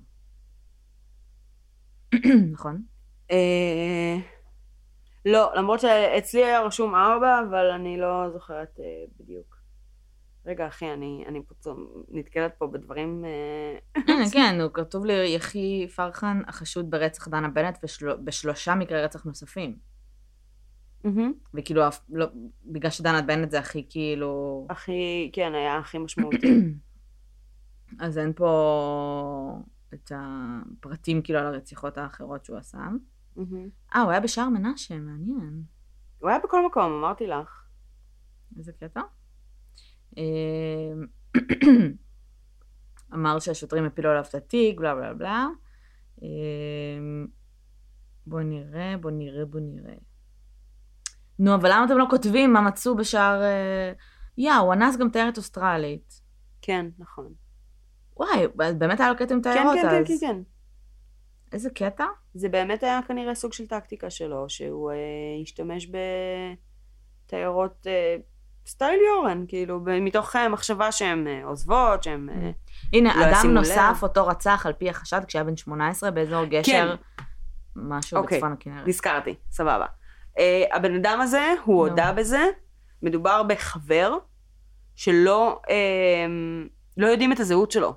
נכון? אה, לא, למרות שאצלי היה רשום ארבע, אבל אני לא זוכרת אה, בדיוק. רגע, אחי, אני, אני פה צום- נתקלת פה בדברים... אה, כן, הוא כתוב לי יחי פרחן החשוד ברצח דנה בנט ושלושה מקרי רצח נוספים. וכאילו, לא, בגלל שדנת בנט זה הכי כאילו... הכי, כן, היה הכי משמעותי. אז אין פה את הפרטים כאילו על הרציחות האחרות שהוא עשה. אה, הוא היה בשער מנשה, מעניין. הוא היה בכל מקום, אמרתי לך. איזה קטע. אה, אמר שהשוטרים הפילו עליו את התיק, בלה בלה בלה. אה, בוא נראה, בוא נראה, בוא נראה. נו, אבל למה אתם לא כותבים מה מצאו בשער... אה, יא, הוא אנס גם תיירת אוסטרלית. כן, נכון. וואי, באמת היה לו קטע עם כן, תיירות כן, כן, אז. כן, כן. איזה קטע? זה באמת היה כנראה סוג של טקטיקה שלו, שהוא אה, השתמש בתיירות אה, סטייל יורן, כאילו, מתוך אה, מחשבה שהן אה, עוזבות, שהן... אה, הנה, לא אדם ישימו נוסף, לב. אותו רצח על פי החשד כשהיה בן 18 באזור גשר, משהו אוקיי. בצפון הכנרת. נזכרתי, סבבה. אה, הבן אדם הזה, הוא נו. הודה בזה, מדובר בחבר שלא אה, לא יודעים את הזהות שלו.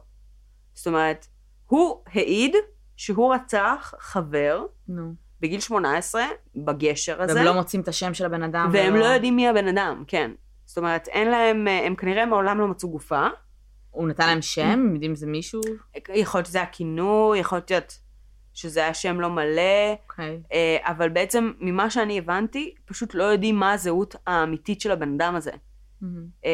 זאת אומרת, הוא העיד שהוא רצח חבר נו. בגיל 18 בגשר הזה. והם לא מוצאים את השם של הבן אדם. והם ולא- לא יודעים מי הבן אדם, כן. זאת אומרת, אין להם, אה, הם כנראה מעולם לא מצאו גופה. הוא נתן להם שם, הם יודעים אם זה מישהו? יכול להיות שזה היה כינוי, יכול להיות שזה היה שם לא מלא, אוקיי. אה, אבל בעצם ממה שאני הבנתי, פשוט לא יודעים מה הזהות האמיתית של הבן אדם הזה. מהמם. אה,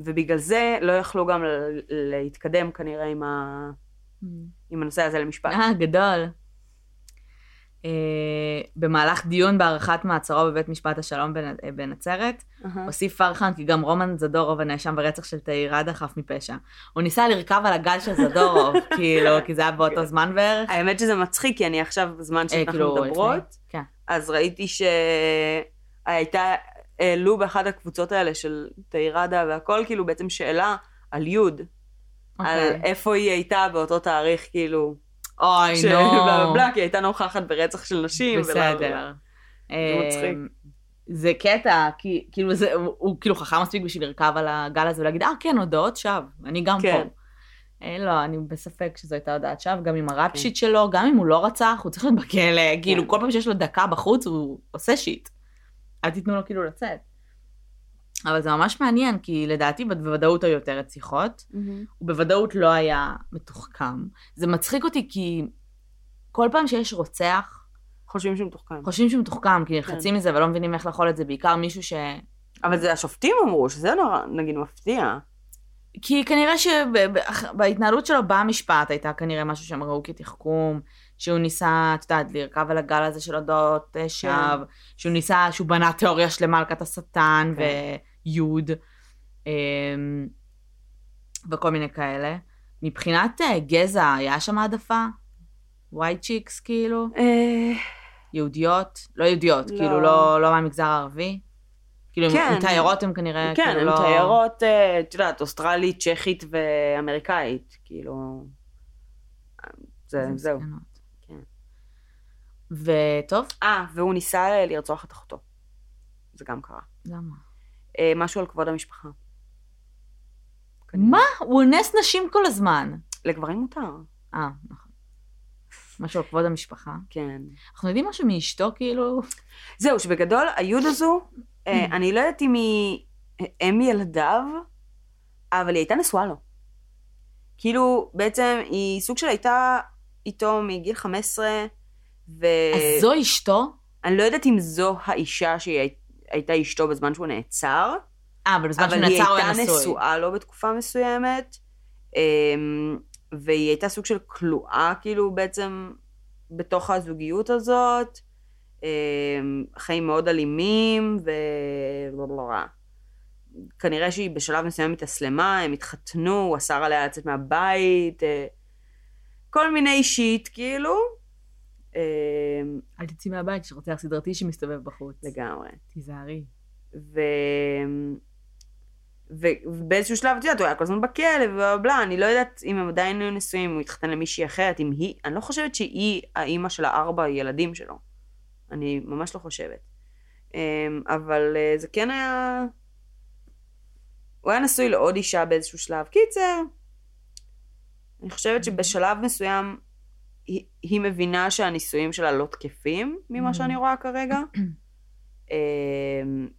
ובגלל זה לא יכלו גם להתקדם כנראה עם, ה... מהמם. עם הנושא הזה למשפט. אה, גדול. אה, במהלך דיון בהארכת מעצרו בבית משפט השלום בנ- בנצרת, אהה. הוסיף פרחן כי גם רומן זדורוב הנאשם ברצח של תאירדה חף מפשע. הוא ניסה לרכב על הגל של זדורוב, כאילו, כי זה היה באותו זמן בערך. האמת שזה מצחיק, כי אני עכשיו, בזמן אה, שאנחנו כאילו, מדברות. כן. אז ראיתי שהייתה, העלו באחת הקבוצות האלה של תאירדה והכל, כאילו בעצם שאלה על יוד, על אוקיי. איפה היא הייתה באותו תאריך, כאילו, אוי, בלה נו. בלה, כי היא הייתה נוכחת ברצח של נשים. בסדר. זה מצחיק. אמ, זה קטע, כי כאילו זה, הוא, הוא כאילו חכם מספיק בשביל לרכב על הגל הזה ולהגיד, אה כן, הודעות שווא, אני גם כן. פה. אה, לא, אני בספק שזו הייתה הודעת שווא, גם עם הראפ שיט שלו, גם אם הוא לא רצח, הוא צריך להיות בכלא, כאילו כל פעם שיש לו דקה בחוץ הוא עושה שיט. אל תיתנו לו כאילו לצאת. אבל זה ממש מעניין, כי לדעתי בוודאות היו יותר רציחות, מהמם. הוא בוודאות לא היה מתוחכם. זה מצחיק אותי כי כל פעם שיש רוצח, חושבים שהוא מתוחכם. חושבים שהוא מתוחכם, כי נלחצים מזה ולא מבינים איך לאכול את זה, בעיקר מישהו ש... אבל זה השופטים אמרו, שזה נורא, נגיד, מפתיע. כי כנראה שבהתנהלות שלו במשפט הייתה כנראה משהו שהם ראו כתחכום, שהוא ניסה, את יודעת, לרכב על הגל הזה של הודעות אה, שווא, שהוא ניסה, שהוא בנה תיאוריה שלמה על כת השטן כן. ויוד, אמ, וכל מיני כאלה. מבחינת אה, גזע, היה שם העדפה? white chicks כאילו? אה, יהודיות? לא יהודיות, לא. כאילו לא, לא מהמגזר הערבי? כאילו כן. עם תיירות הם כנראה, כן, כאילו לא... תיירות, אה, את יודעת, אוסטרלית, צ'כית ואמריקאית, כאילו... זה, זהו. וטוב, אה, והוא ניסה לרצוח את אחותו. זה גם קרה. למה? אה, משהו על כבוד המשפחה. מה? הוא אונס נשים כל הזמן. לגברים מותר. אה, נכון. משהו על כבוד המשפחה. כן. אנחנו יודעים משהו מאשתו, כאילו? זהו, שבגדול, היוד הזו, אה, אני לא יודעת אם היא אם ילדיו, אבל היא הייתה נשואה לו. כאילו, בעצם היא סוג של הייתה איתו מגיל 15, ו... אז זו אשתו? אני לא יודעת אם זו האישה שהיא הי- הייתה אשתו בזמן שהוא נעצר, אה, אבל בזמן שהוא אבל היא נעצר הוא היה הייתה נשוי. נשואה לו בתקופה מסוימת, אמ, והיא הייתה סוג של כלואה, כאילו, בעצם, בתוך הזוגיות הזאת, אמ, חיים מאוד אלימים, ו... לא, לא. כנראה שהיא בשלב מסוים התאסלמה, הם התחתנו, הוא אסר עליה לצאת מהבית, אה, כל מיני שיט, כאילו. אמ, אל תצאי מהבית, יש רוצח סדרתי שמסתובב בחוץ. לגמרי. תיזהרי. ו... ו... ובאיזשהו שלב, את יודעת, הוא היה כל הזמן בכלא ובלה בלה, אני לא יודעת אם הם עדיין היו נשואים, אם הוא התחתן למישהי אחרת, אם היא, אני לא חושבת שהיא האימא של הארבע ילדים שלו. אני ממש לא חושבת. אמ, אבל אה, זה כן היה... הוא היה נשוי לעוד אישה באיזשהו שלב. קיצר, אני חושבת שבשלב מסוים היא, היא מבינה שהנישואים שלה לא תקפים, ממה Mhm. שאני רואה כרגע.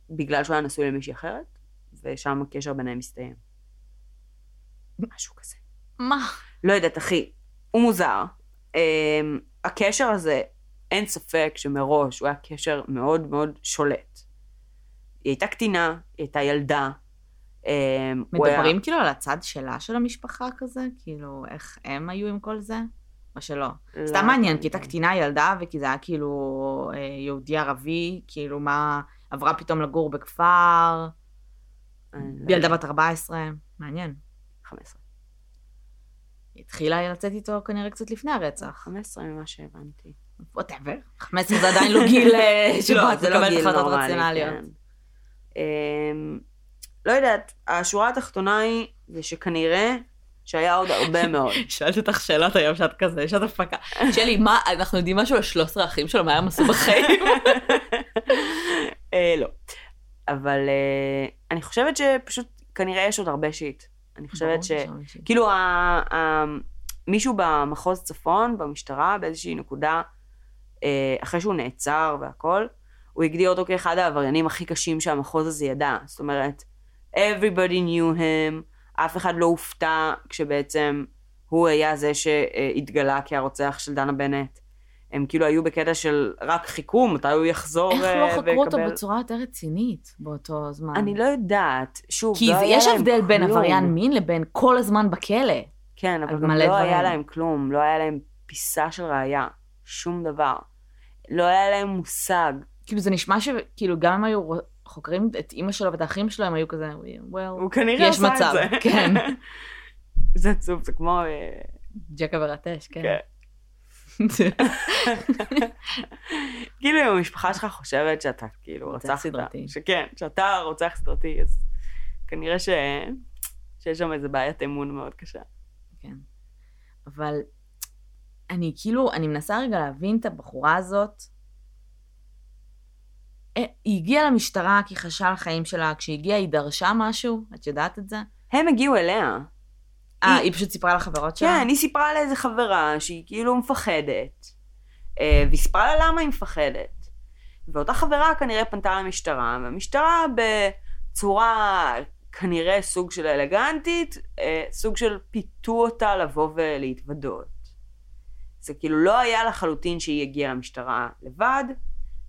בגלל שהוא היה נשוי למישהי אחרת, ושם הקשר ביניהם מסתיים. משהו כזה. מה? לא יודעת, אחי, הוא מוזר. Um, הקשר הזה, אין ספק שמראש הוא היה קשר מאוד מאוד שולט. היא הייתה קטינה, היא הייתה ילדה. הוא מדברים היה... כאילו על הצד שלה של המשפחה כזה? כאילו, איך הם היו עם כל זה? או שלא? לא סתם מעניין. כי הייתה קטינה ילדה, וכי זה היה כאילו אה, יהודי ערבי, כאילו מה, עברה פתאום לגור בכפר, לא ילדה בת 14, מעניין. 15. היא התחילה לצאת איתו כנראה קצת לפני הרצח. 15 ממה שהבנתי. ווטאבר. 15 זה עדיין לא גיל אה, שבו לא, את זה לא מקבלת החלטות רציונליות. כן. אמ, לא יודעת, השורה התחתונה היא, זה שכנראה שהיה עוד הרבה מאוד. שאלתי אותך שאלות היום שאת כזה, שאת הפקה. שלי, מה, אנחנו יודעים משהו על 13 האחים שלו, מה הם עשו בחיים? אה, לא. אבל אה, אני חושבת שפשוט כנראה יש עוד הרבה שיט. אני חושבת ש... כאילו, מישהו במחוז צפון, במשטרה, באיזושהי נקודה, אה, אחרי שהוא נעצר והכל, הוא הגדיר אותו כאחד העבריינים הכי קשים שהמחוז הזה ידע. זאת אומרת, everybody knew him, אף אחד לא הופתע כשבעצם הוא היה זה שהתגלה כהרוצח של דנה בנט. הם כאילו היו בקטע של רק חיכו מתי הוא יחזור איך אה, לא חקרו אותו ויקבל- בצורה יותר רצינית באותו זמן? אני לא יודעת. שוב, כי לא היה יש הבדל בין כלום. עריין מין לבין כל הזמן בכלא. כן, אבל גם לא היה דברים. להם כלום, לא היה להם פיסה של ראייה, שום דבר. לא היה להם מושג. כאילו זה נשמע שכאילו גם אם היו חוקרים את אימא שלו ואת האחים שלו, הם היו כזה, well, הוא כנראה עשה מצב, את זה. כן. זה עצוב, זה כמו... אה, ג'קה ורטש, כן. כן. כאילו אם המשפחה שלך חושבת שאתה כאילו רוצח סדרתי. שכן, שאתה רוצח סדרתי, אז כנראה ש... שיש שם איזה בעיית אמון מאוד קשה. כן. אבל אני כאילו, אני מנסה רגע להבין את הבחורה הזאת. אה, היא הגיעה למשטרה כי חששה על החיים שלה, כשהיא הגיעה היא דרשה משהו? את יודעת את זה? הם הגיעו אליה. אה, היא- היא פשוט סיפרה לחברות שלה? כן, היא סיפרה לאיזה חברה שהיא כאילו מפחדת, אה, והיא סיפרה לה למה היא מפחדת. ואותה חברה כנראה פנתה למשטרה, והמשטרה בצורה כנראה סוג של אלגנטית, אה, סוג של פיתו אותה לבוא ולהתוודות. זה כאילו לא היה לחלוטין שהיא הגיעה למשטרה לבד,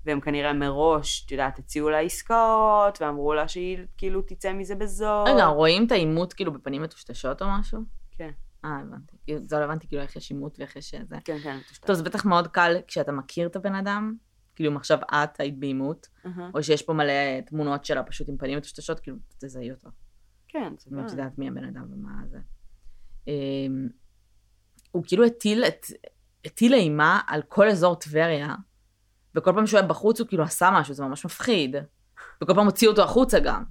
והם כנראה מראש, את יודעת, הציעו לה עסקאות, ואמרו לה שהיא כאילו תצא מזה בזול. רגע, רואים את העימות כאילו בפנים מטושטשות או משהו? כן, אה, הבנתי. כאילו, זה לא הבנתי כאילו איך יש עימות ואיך יש זה. כן, כן. טוב, טוב, זה בטח מאוד קל כשאתה מכיר את הבן אדם, כאילו אם עכשיו את היית בעימות, או שיש פה מלא תמונות שלה פשוט עם פנים מטושטשות, כאילו תזהי אותו. כן, זה אם את לא- יודעת מי הבן אדם ומה זה. אמ, הוא כאילו הטיל אימה על כל אזור טבריה, וכל פעם שהוא היה בחוץ הוא כאילו עשה משהו, זה ממש מפחיד. וכל פעם הוציאו אותו החוצה גם.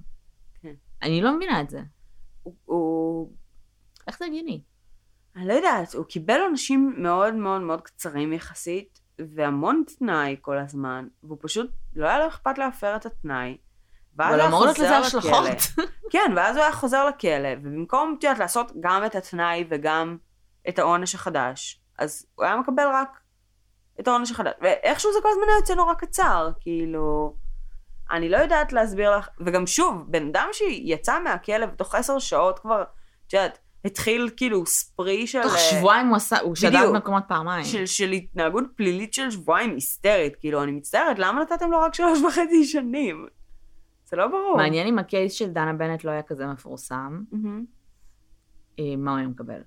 כן. אני לא מבינה את זה. הוא- הוא איך זה הגיוני? אני לא יודעת, הוא קיבל עונשים מאוד מאוד מאוד קצרים יחסית, והמון תנאי כל הזמן, והוא פשוט, לא היה לו אכפת להפר את התנאי. אבל היה אמור להיות לזה. השלכות. כן, ואז הוא היה חוזר לכלא, ובמקום, את יודעת, לעשות גם את התנאי וגם את העונש החדש, אז הוא היה מקבל רק את העונש החדש. ואיכשהו זה כל הזמן היה יוצא נורא קצר, כאילו... אני לא יודעת להסביר לך, וגם שוב, בן אדם שיצא מהכלא ותוך עשר שעות כבר, את יודעת, התחיל כאילו ספרי של... תוך שבועיים הוא עשה, הוא שדד. מקומות פעמיים. של, של התנהגות פלילית של שבועיים היסטרית, כאילו, אני מצטערת, למה נתתם לו רק שלוש וחצי שנים? זה לא ברור. מעניין אם הקייס של דנה בנט לא היה כזה מפורסם. אה, מה הוא היה מקבל.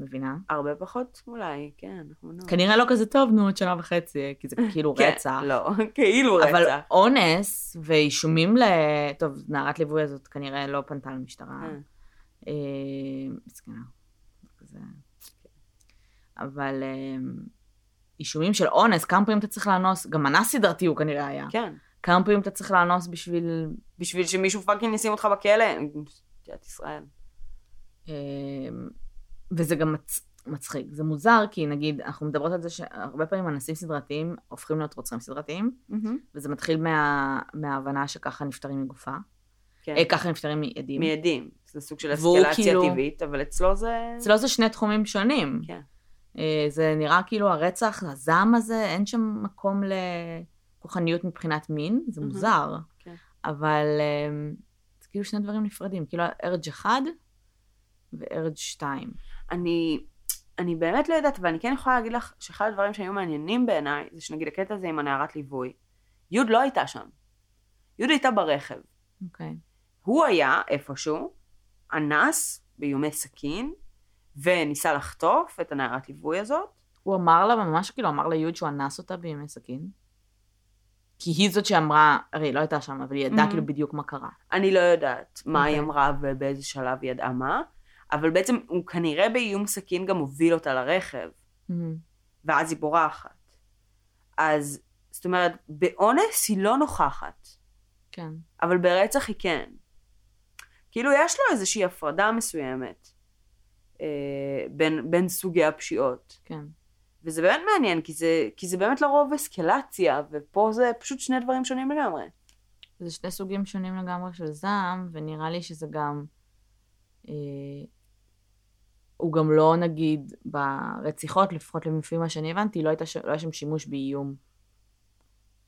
מבינה? הרבה פחות אולי, כן, לא. כנראה לא כזה טוב, נו, עוד שנה וחצי, כי זה כאילו כן, רצח. לא, כאילו אבל רצח. אונס ואישומים ל... טוב, נערת ליווי הזאת כנראה לא פנתה למשטרה. אה. אה, מסכנה. אבל אה, אישומים של אונס, כמה פעמים אתה צריך לאנוס? גם אנס סדרתי הוא כנראה היה. כן. כמה פעמים אתה צריך לאנוס בשביל... בשביל שמישהו fucking ישים אותך בכלא, מדינת ישראל. אה, וזה גם מצ... מצחיק. זה מוזר, כי נגיד, אנחנו מדברות על זה שהרבה פעמים אנסים סדרתיים הופכים להיות רוצחים סדרתיים, וזה מתחיל מה... מההבנה שככה נפטרים מגופה. כן. אה, ככה נפטרים מעדים. מיידים. זה סוג של אסקלציה כאילו- טבעית, אבל אצלו זה... אצלו זה שני תחומים שונים. כן. אה, זה נראה כאילו הרצח, הזעם הזה, אין שם מקום ל... כוחניות מבחינת מין, זה מהמם. מוזר. כן. אבל אמ, זה כאילו שני דברים נפרדים, כאילו ארג' אחד וארג' שתיים. אני, אני באמת לא יודעת, אבל אני כן יכולה להגיד לך שאחד הדברים שהיו מעניינים בעיניי, זה שנגיד הקטע הזה עם הנערת ליווי. יוד לא הייתה שם. יוד הייתה ברכב. אוקיי. הוא היה איפשהו, אנס באיומי סכין, וניסה לחטוף את הנערת ליווי הזאת. הוא אמר לה, ממש כאילו אמר ליוד שהוא אנס אותה בימי סכין. כי היא זאת שאמרה, הרי היא לא הייתה שם, אבל היא ידעה Mhm. כאילו בדיוק מה קרה. אני לא יודעת מה היא אוקיי. אמרה ובאיזה שלב היא ידעה מה, אבל בעצם הוא כנראה באיום סכין גם הוביל אותה לרכב, מהמם. ואז היא בורחת. אז, זאת אומרת, באונס היא לא נוכחת, כן. אבל ברצח היא כן. כאילו, יש לו איזושהי הפרדה מסוימת אה, בין, בין סוגי הפשיעות. כן. וזה באמת מעניין, כי זה, כי זה באמת לרוב אסקלציה, ופה זה פשוט שני דברים שונים לגמרי. זה שני סוגים שונים לגמרי של זעם, ונראה לי שזה גם... אה, הוא גם לא, נגיד, ברציחות, לפחות לפי מה שאני הבנתי, לא, הייתה, ש- לא היה שם שימוש באיום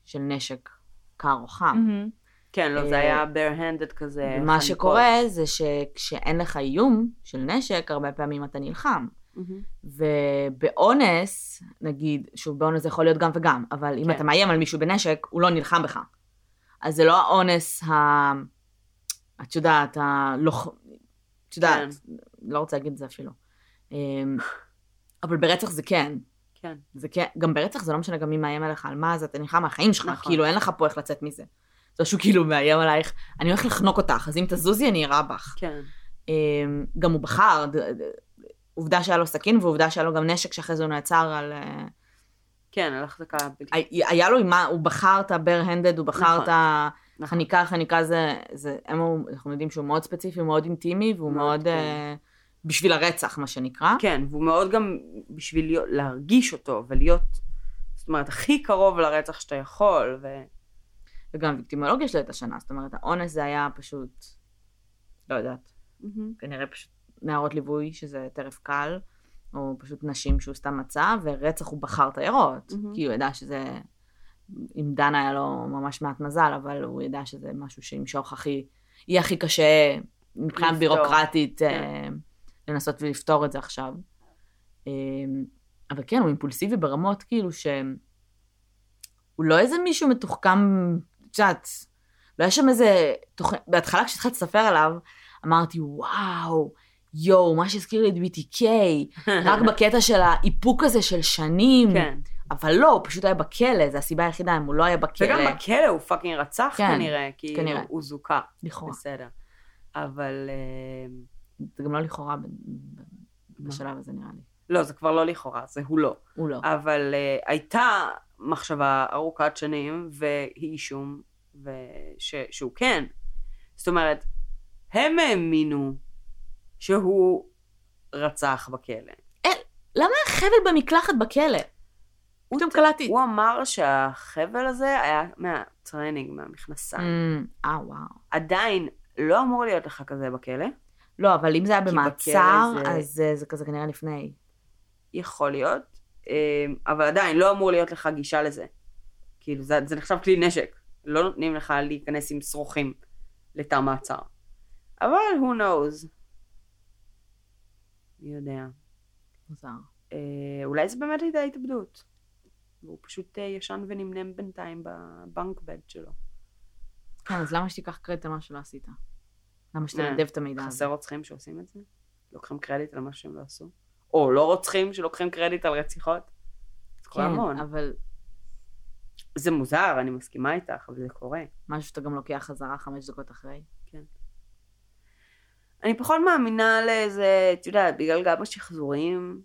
של נשק קר או חם. כן, לא, זה אה, היה bare-handed כזה. חניקות. שקורה זה שכשאין לך איום של נשק, הרבה פעמים אתה נלחם. מהמם. ובאונס, נגיד, שוב, באונס זה יכול להיות גם וגם, אבל אם כן. אתה מאיים על מישהו בנשק, הוא לא נלחם בך. אז זה לא האונס ה... את יודעת, הלוח... את יודעת, כן. לא רוצה להגיד את זה אפילו. אמ, אבל ברצח זה כן. כן. זה כן, גם ברצח זה לא משנה גם מי מאיים עליך על מה, אז אתה נלחם מהחיים שלך, נכון. כאילו אין לך פה איך לצאת מזה. זה שהוא כאילו מאיים עלייך, אני הולך לחנוק אותך, אז אם תזוזי אני אירה בך. כן. אמ, גם הוא בחר, עובדה שהיה לו סכין ועובדה שהיה לו גם נשק שאחרי זה הוא נעצר על... אה, כן, על החזקה בלתי. היה- לו עם מה, הוא בחר את הבר-הנדד, הוא בחר נכון, את נכון. החניקה, החניקה זה, זה הם, אנחנו יודעים שהוא מאוד ספציפי, הוא מאוד אינטימי, והוא מאוד, מאוד, כן. בשביל הרצח, מה שנקרא. כן, והוא מאוד גם בשביל להיות, להרגיש אותו ולהיות, זאת אומרת, הכי קרוב לרצח שאתה יכול, ו... וגם ויקטימולוגיה שלו הייתה שנה, זאת אומרת, האונס זה היה פשוט, לא יודעת, כנראה פשוט נערות ליווי, שזה טרף קל, או פשוט נשים שהוא סתם מצא, ורצח הוא בחר העיירות, מהמם. כי הוא ידע שזה, עם דנה היה לו ממש מעט מזל, אבל הוא ידע שזה משהו שימשוך הכי, יהיה הכי קשה מבחינה. בירוקרטית כן. אה, לנסות ולפתור את זה עכשיו. אה, אבל כן, הוא אימפולסיבי ברמות כאילו שהם... הוא לא איזה מישהו מתוחכם, את יודעת, לא היה שם איזה... תוכ... בהתחלה כשהתחלתי לספר עליו, אמרתי, וואו, יואו, מה שהזכיר לי את BTK, רק בקטע של האיפוק הזה של שנים. כן. אבל לא, הוא פשוט היה בכלא, זו הסיבה היחידה, אם הוא לא היה בכלא, וגם בכלא הוא פאקינג רצח כן, כנראה, כי כנראה. הוא זוכה. לכאורה. בסדר. אבל... אה, זה גם לא לכאורה בשלב הזה נראה לי. לא, זה כבר לא לכאורה, זה הוא לא. הוא לא. אבל uh, הייתה מחשבה ארוכת שנים ואי אישום, וש, שהוא כן. זאת אומרת, הם האמינו שהוא רצח בכלא. למה היה חבל במקלחת בכלא? פתאום קלטתי. הוא אמר שהחבל הזה היה מהטרנינג, מהמכנסיים. אה, וואו. עדיין לא אמור להיות לך כזה בכלא, לא, אבל אם זה היה במעצר, זה- אז אה, זה כזה כנראה לפני. יכול להיות, אה, אבל עדיין לא אמור להיות לך גישה לזה. כאילו, זה, זה נחשב כלי נשק. לא נותנים לך להיכנס עם שרוכים לתא מעצר. אבל who knows. מי יודע. מוזר. אה, אולי זה באמת הייתה התאבדות. והוא פשוט אה, ישן ונמנם בינתיים בבנק בד שלו. כן, אז למה שתיקח קרדיט על מה שלא עשית? למה שתנדב את המידע חסר הזה? רוצחים שעושים את זה? לוקחים קרדיט על מה שהם לא עשו? או לא רוצחים שלוקחים קרדיט על רציחות? זה קורה המון. כן, אבל זה מוזר, אני מסכימה איתך, אבל זה קורה. משהו שאתה גם לוקח חזרה חמש דקות אחרי. אני פחות מאמינה לאיזה, את יודעת, בגלל גם השחזורים,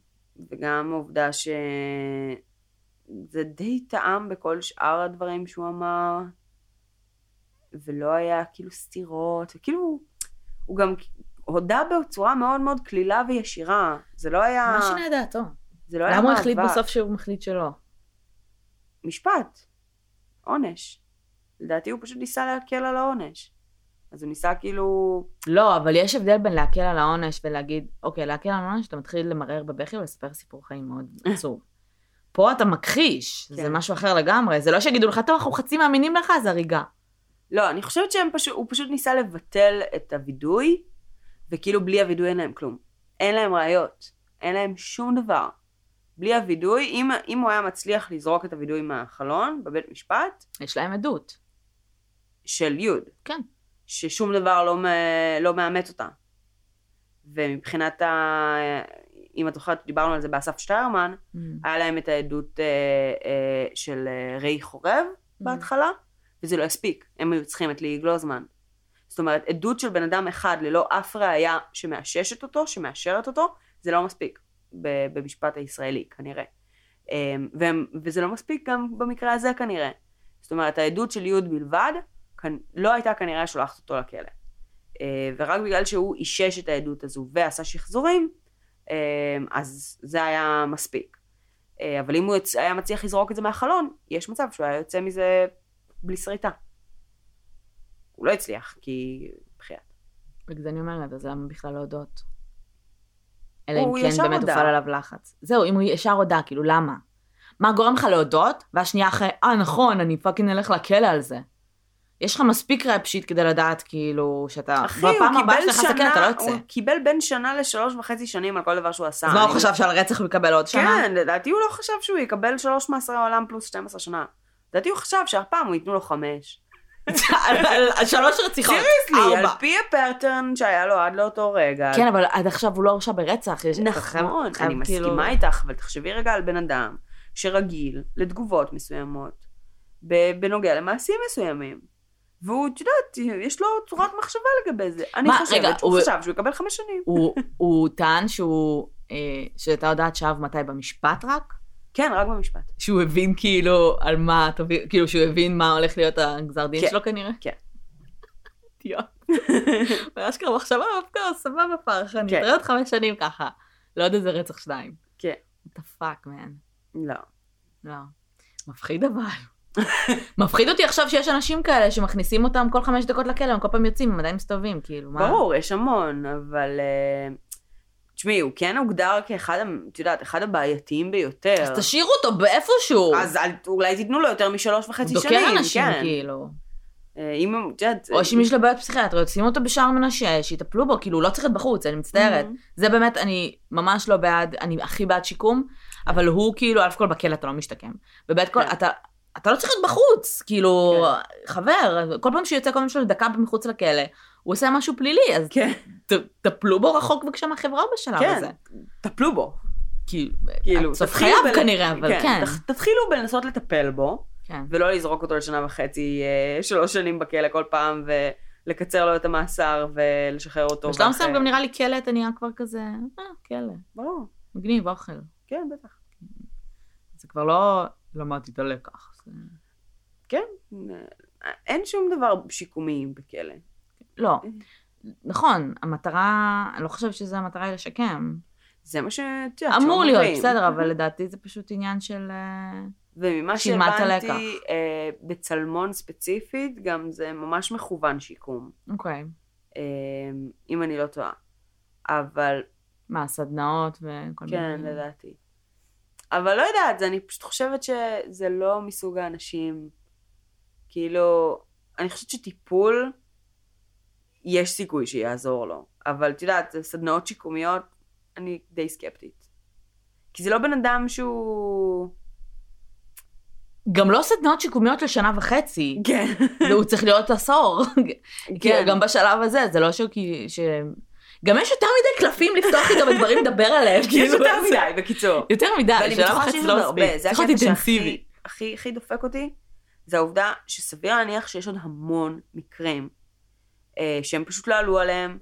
וגם העובדה שזה די טעם בכל שאר הדברים שהוא אמר, ולא היה כאילו סתירות, וכאילו, הוא גם הודה בצורה מאוד מאוד קלילה וישירה. זה לא היה... מה שינה דעתו? זה לא היה למה הוא החליט מאבק. בסוף שהוא מחליט שלא? משפט. עונש. לדעתי הוא פשוט ניסה להקל על העונש. אז הוא ניסה כאילו... לא, אבל יש הבדל בין להקל על העונש ולהגיד, אוקיי, להקל על העונש, אתה מתחיל למרר בבכי ולספר סיפור חיים מאוד עצוב. פה אתה מכחיש, זה כן. משהו אחר לגמרי, זה לא שיגידו לך, טוב, אנחנו חצי מאמינים לך, זה הריגה. לא, אני חושבת שהוא פשוט, פשוט ניסה לבטל את הווידוי, וכאילו בלי הווידוי אין להם כלום. אין להם ראיות, אין להם שום דבר. בלי הווידוי, אם, אם הוא היה מצליח לזרוק את הווידוי מהחלון בבית משפט, יש להם עדות. של יוד, כן. ששום דבר לא, לא מאמת אותה. ומבחינת ה... אם את זוכרת, דיברנו על זה באסף שטיירמן, Mm. היה להם את העדות אה, אה, של אה, ריי חורב בהתחלה, וזה לא הספיק, הם היו צריכים את ליהי גלוזמן. זאת אומרת, עדות של בן אדם אחד ללא אף ראייה שמאששת אותו, שמאשרת אותו, זה לא מספיק במשפט הישראלי, כנראה. אה, והם, וזה לא מספיק גם במקרה הזה כנראה. זאת אומרת, העדות של יוד בלבד, כנ... לא הייתה כנראה שולחת אותו לכלא. אה, ורק בגלל שהוא אישש את העדות הזו ועשה שחזורים, אה, אז זה היה מספיק. אבל אם הוא היה מצליח לזרוק את זה מהחלון, יש מצב שהוא היה יוצא מזה בלי שריטה. הוא לא הצליח, כי... בחייאת. בגלל זה אני אומרת, אז למה בכלל להודות? אלא אם כן באמת. הופעל עליו לחץ. זהו, אם הוא ישר הודה, כאילו, למה? מה גורם לך להודות, והשנייה אחרי, אה, נכון, אני פאקינג אלך לכלא על זה. יש לך מספיק rap sheet כדי לדעת, כאילו, שאתה... אחי, הוא קיבל לכלא, אתה לא שנה, יוצא. הוא קיבל בין שנה לשלוש וחצי שנים על כל דבר שהוא עשה. אז מה הוא חשב שעל רצח הוא יקבל עוד שנה? כן, לדעתי הוא לא חשב שהוא יקבל שלוש מאסרי עולם פלוס 12 שנה. לדעתי הוא חשב שהפעם הוא ייתנו לו חמש. על- שלוש רציחות. סיריוסלי, על. פי הפרטרן שהיה לו עד לאותו רגע. כן, אבל עד עכשיו הוא לא הורשע ברצח. נכון, אני כאילו- מסכימה איתך, אבל תחשבי רגע על בן אדם שרגיל לתגובות מסוימות בנוגע למעשים מסוימים. והוא, את יודעת, יש לו צורת מחשבה לגבי זה. אני חושבת הוא- חשב שהוא יקבל חמש שנים. הוא- טען שהוא, אה, שהייתה הודעת שווא מתי במשפט רק? כן, רק במשפט. שהוא הבין כאילו על מה, כאילו שהוא הבין מה הולך להיות הגזר דין כן, שלו כנראה? כן. דיו. ואשכרה מחשבה דווקא סבבה פרח, אני כן. אתראה עוד חמש שנים ככה. לא יודע איזה רצח שניים. כן. the fuck, man. לא. לא. מפחיד אבל. מפחיד אותי עכשיו שיש אנשים כאלה שמכניסים אותם כל חמש דקות לכלא, הם כל פעם יוצאים, הם עדיין מסתובבים, כאילו, מה? ברור, יש המון, אבל... אה, תשמעי, הוא כן הוגדר כאחד, את יודעת, אחד הבעייתיים ביותר. אז תשאירו אותו באיפשהו. אז אל- אולי תיתנו לו יותר משלוש וחצי הוא שנים, דוקר אנשים, כן. כאילו. אה, אם, את יודעת... או שאם יש לו בעיות פסיכיאטריות, שימו אותו בשער מנשה, שיטפלו בו, כאילו, לא צריך להיות בחוץ, אני מצטערת. זה באמת, אני ממש לא בעד, אני הכי בעד שיקום, אבל הוא כאילו, אלף כל בכלא אתה לא משתקם. ובית כל, כן. אתה... אתה לא צריך להיות בחוץ, כאילו, חבר, כל פעם שיוצא כל פעם שלו לדקה מחוץ לכלא, הוא עושה משהו פלילי, אז כן, ת- טפלו בו רחוק בבקשה מהחברה בשלב כן. הזה. טפלו בו. כאילו, כאילו, סוף חייו בל- כנראה, אבל כן. תח- תתחילו בלנסות לטפל בו, כן. ולא לזרוק אותו לשנה וחצי, אה, שלוש שנים בכלא כל פעם, ולקצר לו את המאסר, ולשחרר אותו. בשלב מסוים גם נראה לי כלא, אתה נהיה כבר כזה, אה, כלא, ברור, מגניב, אוכל. כן, בטח. זה כבר לא, למדתי את הלקח. כן, אה, אין שום דבר שיקומי בכלא. לא, נכון, המטרה, אני לא חושבת שזו המטרה היא לשקם. זה מה ש... את יודעת, אמור להיות, שאומרים. בסדר, אבל לדעתי זה פשוט עניין של... אה, וממה. שהבנתי, אה, בצלמון ספציפית, גם זה ממש מכוון שיקום, אוקיי. אה, אם אני לא טועה. אבל מה, סדנאות וכל מיני... כן, לדעתי. אבל לא יודעת, זה- אני פשוט חושבת שזה לא מסוג האנשים, כאילו, אני חושבת שטיפול, יש סיכוי שיעזור לו. אבל את יודעת, סדנאות שיקומיות, אני די סקפטית. כי זה לא בן אדם שהוא... גם לא סדנאות שיקומיות לשנה וחצי. כן. והוא צריך להיות עשור. כן. כאילו, גם בשלב הזה, זה לא שהוא. ש... גם יש יותר מדי קלפים לפתוח איתם ודברים לדבר עליהם. יש כאילו, יותר זה- מדי, בקיצור. יותר מדי, בטוחה וחצי לא. מספיק. זה צריך להיות אינטנסיבי. הכי, דופק אותי, זה העובדה שסביר להניח שיש עוד המון מקרים שהם פשוט לא עלו עליהם,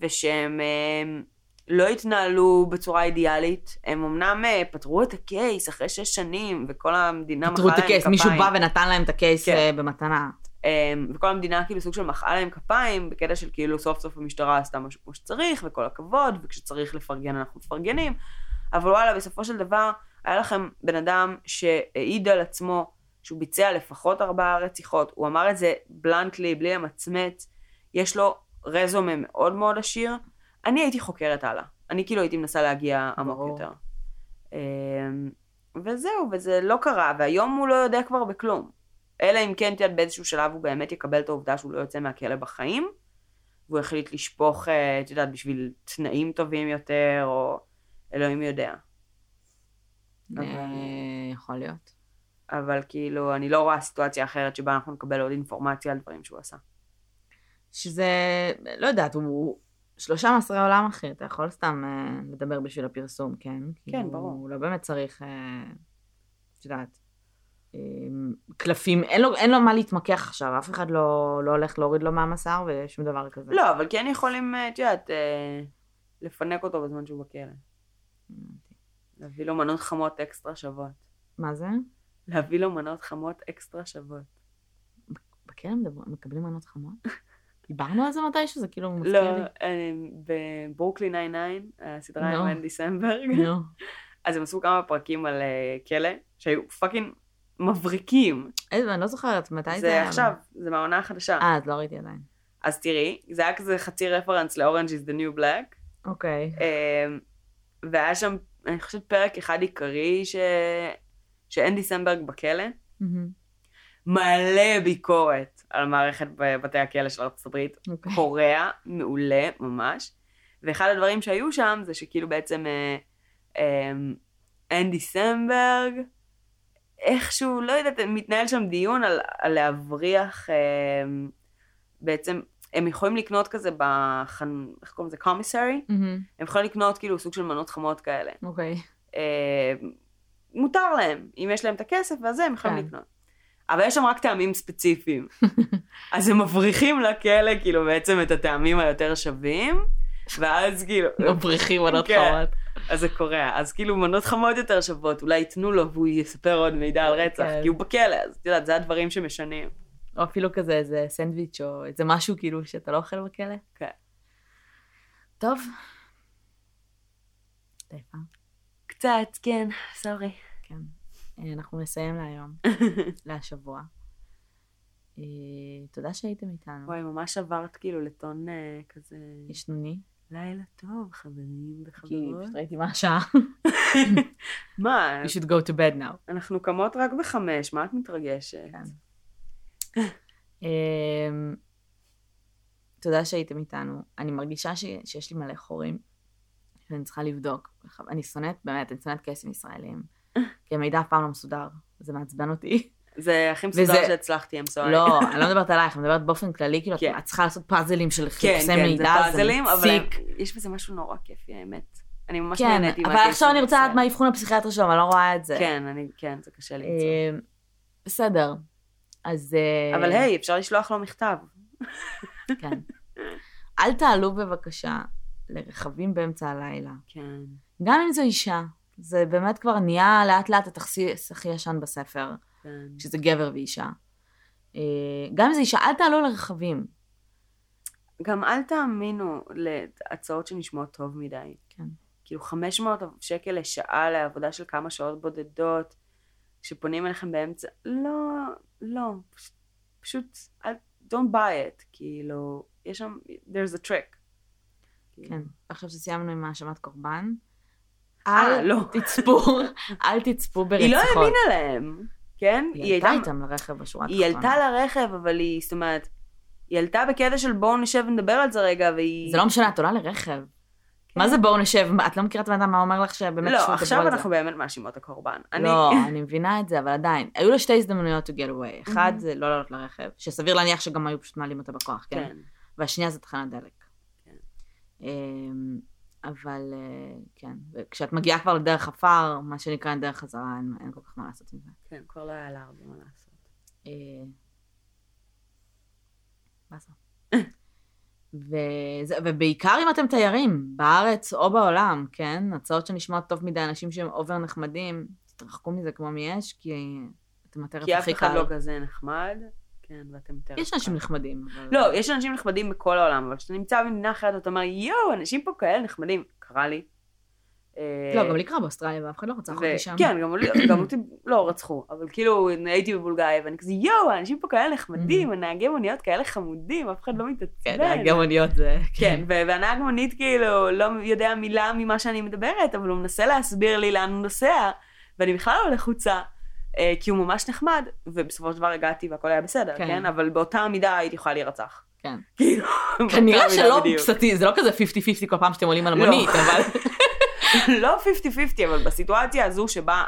ושהם אה, לא התנהלו בצורה אידיאלית. הם אמנם אה, פתרו את הקייס אחרי שש שנים, וכל המדינה פתרו את מחאה להם הקייס, כפיים. מישהו בא ונתן להם את הקייס כן. אה, במתנה. אה, וכל המדינה כאילו סוג של מחאה להם כפיים, בקטע של כאילו סוף סוף המשטרה עשתה משהו כמו שצריך, וכל הכבוד, וכשצריך לפרגן אנחנו מפרגנים. אבל וואלה, בסופו של דבר, היה לכם בן אדם שהעיד על עצמו שהוא ביצע לפחות ארבעה רציחות. הוא אמר את זה בלנטלי, בלי למצמץ. יש לו רזומה מאוד מאוד עשיר. אני הייתי חוקרת הלאה. אני כאילו הייתי מנסה להגיע עמוק ברור. יותר. אמ, וזהו, וזה לא קרה, והיום הוא לא יודע כבר בכלום. אלא אם כן, יודעת, באיזשהו שלב הוא באמת יקבל את העובדה שהוא לא יוצא מהכלא בחיים, והוא החליט לשפוך, אה, את יודעת, בשביל תנאים טובים יותר, או אלוהים יודע. אה, יכול להיות. אבל כאילו, אני לא רואה סיטואציה אחרת שבה אנחנו נקבל עוד אינפורמציה על דברים שהוא עשה. שזה, לא יודעת, הוא שלושה מאסרי עולם אחי, אתה יכול סתם אה, לדבר בשביל הפרסום, כן? כאילו, ברור. הוא לא באמת צריך, אה, את יודעת, אה, קלפים, אין לו, אין לו מה להתמקח עכשיו, אף אחד לא, לא הולך להוריד לו מהמסר ושום דבר כזה. לא, אבל כן יכולים, אה, את יודעת, אה, לפנק אותו בזמן שהוא בכלא. להביא לו מנות חמות אקסטרה שוות. מה זה? להביא לו מנות חמות אקסטרה שוות. בכלא מקבלים מנות חמות? דיברנו על זה מתישהו? זה כאילו מזכיר לא, לי. אה, בברוקלי 99, הסדרה עם. אנדי סמברג. אז הם עשו כמה פרקים על אה, כלא, שהיו פאקינג מבריקים. איזה, אני לא זוכרת מתי זה זה היה. עכשיו, זה מהעונה החדשה. אה, אז לא ראיתי עדיין. אז תראי, זה היה כזה חצי רפרנס ל-Orange is the New Black. אוקיי. אמ, והיה שם, אני חושבת, פרק אחד עיקרי ש... שאנדי סמברג בכלא, מהמם. מלא ביקורת על מערכת בבתי הכלא של הברית. אוקיי. קורע, מעולה, ממש. ואחד הדברים שהיו שם זה שכאילו בעצם אה, אה, אנדי סמברג, איכשהו, לא יודעת, מתנהל שם דיון על, על להבריח, אה, בעצם, הם יכולים לקנות כזה בחנ... איך קוראים לזה? קומיסרי? מהמם. הם יכולים לקנות כאילו סוג של מנות חמות כאלה. אוקיי. אה, מותר להם, אם יש להם את הכסף והזה, הם יכולים כן. לקנות. אבל יש שם רק טעמים ספציפיים. אז הם מבריחים לכלא כאילו בעצם את הטעמים היותר שווים, ואז כאילו, מבריחים מנות כן. חמות. אז זה קורה. אז כאילו מנות חמות יותר שוות, אולי ייתנו לו והוא יספר עוד מידע על רצח, כן. כי הוא בכלא, אז את יודעת, זה הדברים שמשנים. או אפילו כזה איזה סנדוויץ' או איזה משהו כאילו שאתה לא אוכל בכלא. כן. טוב. קצת, כן, סורי. כן. אה, אנחנו נסיים להיום, להשבוע. אה, תודה שהייתם איתנו. וואי, ממש עברת כאילו לטון אה, כזה... ישנוני. לילה טוב, חברים כי וחברות. פשוט ראיתי מה השעה. מה, You should go to bed now. אנחנו קמות רק בחמש, מה את מתרגשת? כן. תודה שהייתם איתנו. אני מרגישה ש- שיש לי מלא חורים, שאני צריכה לבדוק. אני שונאת, באמת, אני שונאת קייסים ישראלים. כי המידע אף פעם לא מסודר, זה מעצבן אותי. זה הכי מסודר וזה- שהצלחתי, I'm sorry. לא, אני לא מדברת עלייך, אני מדברת באופן כללי, כאילו, כן. את צריכה לעשות פאזלים של כן, חיפושי כן, זה מידע, זה פאזלים, אבל. יש בזה משהו נורא כיפי, האמת. אני ממש כן, נהניתי אבל מהקייסים עכשיו אני רוצה לדעת. מה האבחון הפסיכיאטרי שלו, אבל אני לא רואה את זה. כן, אני, כן, זה קשה למצוא. אמ, בסדר. אז... אה, אבל היי, אפשר לשלוח לו מכתב. כן. אל תעלו בבקשה לרכבים באמצע הלילה. כן. גם אם זו אישה. זה באמת כבר נהיה לאט לאט התכסיס הכי ישן בספר, כן. שזה גבר ואישה. אה, גם אם זו אישה, אל תעלו לרכבים. גם אל תאמינו להצעות שנשמעות טוב מדי. כן. כאילו 500 שקל לשעה לעבודה של כמה שעות בודדות, שפונים אליכם באמצע, לא, לא, פשוט, פשוט, אל, don't buy it, כאילו, יש שם, there's a trick. כן. עכשיו שסיימנו עם האשמת קורבן, אל לא. תצפו, אל תצפו ברציחות. היא לא האמינה להם, כן? היא עלתה איתם לרכב בשורה היא התחתונה. עלתה לרכב, אבל היא, זאת אומרת, היא עלתה בקטע של בואו נשב ונדבר על זה רגע, והיא... זה לא משנה, את עולה לרכב. כן. מה זה בואו נשב? את לא מכירה את הבן אדם מה אומר לך שבאמת לא, עכשיו אנחנו באמת מאשימות הקורבן. לא, אני מבינה את זה, אבל עדיין. היו לה שתי הזדמנויות to get away. אחד Mhm. זה לא לעלות לרכב, שסביר להניח שגם היו פשוט מעלים אותה בכוח, כן? כן. והשנייה זה תחנת דלק. כן. אבל אה, כן, וכשאת מגיעה כבר לדרך עפר, מה שנקרא דרך חזרה, אין, אין כל כך מה לעשות עם זה. כן, כבר לא היה לה הרבה מה לעשות. באסה. וזה, ובעיקר אם אתם תיירים, בארץ או בעולם, כן? הצעות שנשמעות טוב מדי, אנשים שהם אובר נחמדים, תתרחקו מזה כמו מאש, כי אתם הטרף כי אף הכי אחד קל. לא כזה נחמד, כן, ואתם טרף יש אנשים. נחמדים, אבל... לא, יש אנשים נחמדים בכל העולם, אבל כשאתה נמצא במדינה אחרת, אתה אומר, יואו, אנשים פה כאלה נחמדים. קרה לי. אה, לא, גם לי קרה באוסטרליה, ואף אחד לא רצח אותי שם. כן, גם גם אותי לא רצחו, אבל כאילו הייתי בבולגריה, ואני כזה, יואו, האנשים פה כאלה נחמדים, הנהגי מוניות כאלה חמודים, אף אחד לא מתעצבן. כן, נהגי מוניות זה... כן, והנהג מונית כאילו לא יודע מילה ממה שאני מדברת, אבל הוא מנסה להסביר לי לאן הוא נוסע, ואני בכלל לא לחוצה, כי הוא ממש נחמד, ובסופו של דבר הגעתי והכל היה בסדר, כן. כן? אבל באותה מידה הייתי יכולה להירצח. כן. כאילו, כנראה שלא. פסטי, זה לא כזה 50-50 כל פעם שאתם עולים על לא. מונית, אבל... לא 50-50, אבל בסיטואציה הזו שבה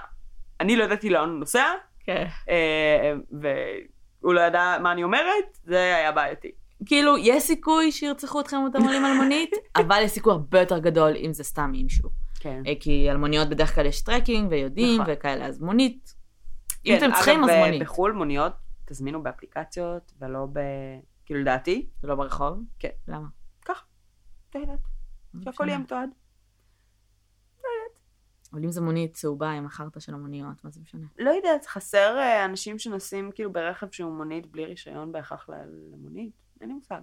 אני לא ידעתי לאן הוא נוסע, כן. אה, והוא לא ידע מה אני אומרת, זה היה בעייתי. כאילו, יש סיכוי שירצחו אתכם אם אתם עולים על מונית, אבל יש סיכוי הרבה יותר גדול אם זה סתם מישהו. כן. אה, כי על מוניות בדרך כלל יש tracking ויודעים נכון. וכאלה, אז מונית. אם כן, אתם צריכים, אז אגב, מונית. בחו"ל מוניות תזמינו באפליקציות ולא ב... כאילו לדעתי, זה לא ברחוב? כן. למה? ככה. לא יודעת, שהכל. יהיה מתועד. אבל אם זה מונית צהובה עם החרטא של המוניות, מה זה משנה? לא יודעת, חסר אה, אנשים שנוסעים כאילו ברכב שהוא מונית בלי רישיון בהכרח למונית? אין לי מושג.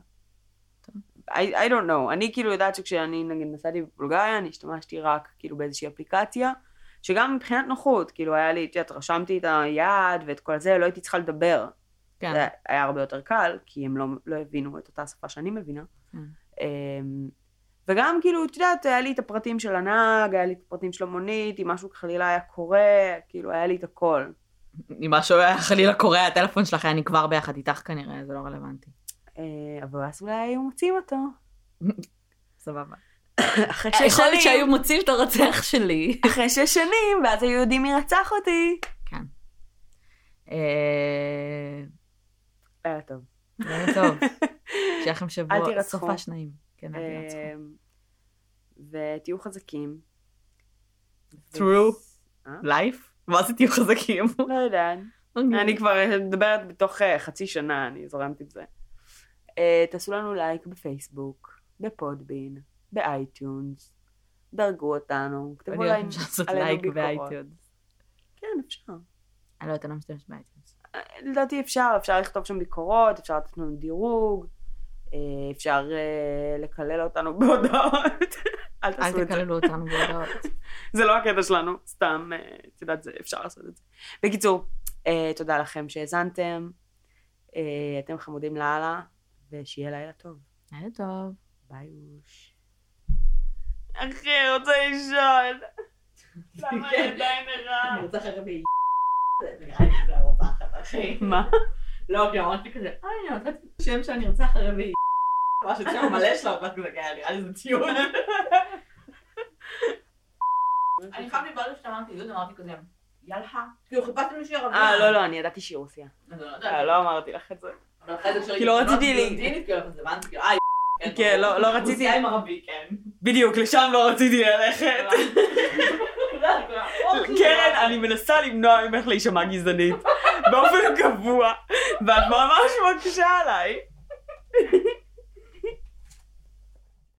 טוב. I, I don't know. אני כאילו יודעת שכשאני נגיד נסעתי בבולגריה, אני השתמשתי רק כאילו באיזושהי אפליקציה, שגם מבחינת נוחות, כאילו היה לי, את יודעת, רשמתי את היעד ואת כל זה, לא הייתי צריכה לדבר. כן. זה היה הרבה יותר קל, כי הם לא, לא הבינו את אותה שפה שאני מבינה. אמ, וגם כאילו, את יודעת, היה לי את הפרטים של הנהג, היה לי את הפרטים של המונית, אם משהו חלילה היה קורה, כאילו, היה לי את הכל. אם משהו היה חלילה קורה, הטלפון שלך היה נקבר ביחד איתך כנראה, זה לא רלוונטי. אה, אבל אז אולי היו מוצאים אותו. סבבה. אחרי שש יכול להיות שהיו שנים, מוצאים את הרוצח שלי. אחרי שש שנים, ואז היו יודעים מי רצח אותי. כן. אה, היה טוב. זה טוב. שיהיה לכם אל שבוע, תירצחו. סופה שניים. כן, אל תירצחו. אמ, ותהיו חזקים. True. אה? לייף? מה זה תהיו חזקים? לא יודעת. אני כבר מדברת בתוך אה, חצי שנה, אני זורמת עם זה. אה, תעשו לנו לייק בפייסבוק, ב-Podbean, ב-iTunes, דרגו אותנו, כתבו יודעת להם אפשר לעשות עלינו לייק ביקורות. ב-iTunes. כן, אפשר. אני לא יודעת, אני לא משתמשת ב-iTunes. אה, לדעתי אפשר, אפשר לכתוב שם ביקורות, אפשר לתת לנו דירוג, אה, אפשר אה, לקלל אותנו בהודעות. אל אל תעשו את זה. תקללו אותנו בהודעות. זה לא הקטע שלנו, סתם, את יודעת, אפשר לעשות את זה. בקיצור, תודה לכם שהאזנתם, אתם חמודים לאללה, ושיהיה לילה טוב. היה טוב. ביי אוש. אחי, רוצה לישון. למה אני עדיין ערה? רוצה הרביעי. נראה לי שזה הרוצחת, אחי. מה? לא, כי אמרתי כזה, אה, אני רוצה את השם שאני ארצח הרביעי. ממש את שם מלא שלה, ואת כזה, כן, נראה לי זה ציון. אני חייב לבעל שאתה אמרתי, יהוד, אמרתי כזה, יאללה, כאילו חיפשתי מישהו ערבי. אה, לא, לא, אני ידעתי שהיא רוסיה. אז אני לא אה, יודעת. לא אמרתי לך את זה. אבל אחרי כי לא רציתי לי- אה, כן, לא- לא רציתי- כן. בדיוק, לשם לא רציתי ללכת. קרן, אני מנסה למנוע ממך להישמע גזענית באופן קבוע, ואת ממש מקשה עליי.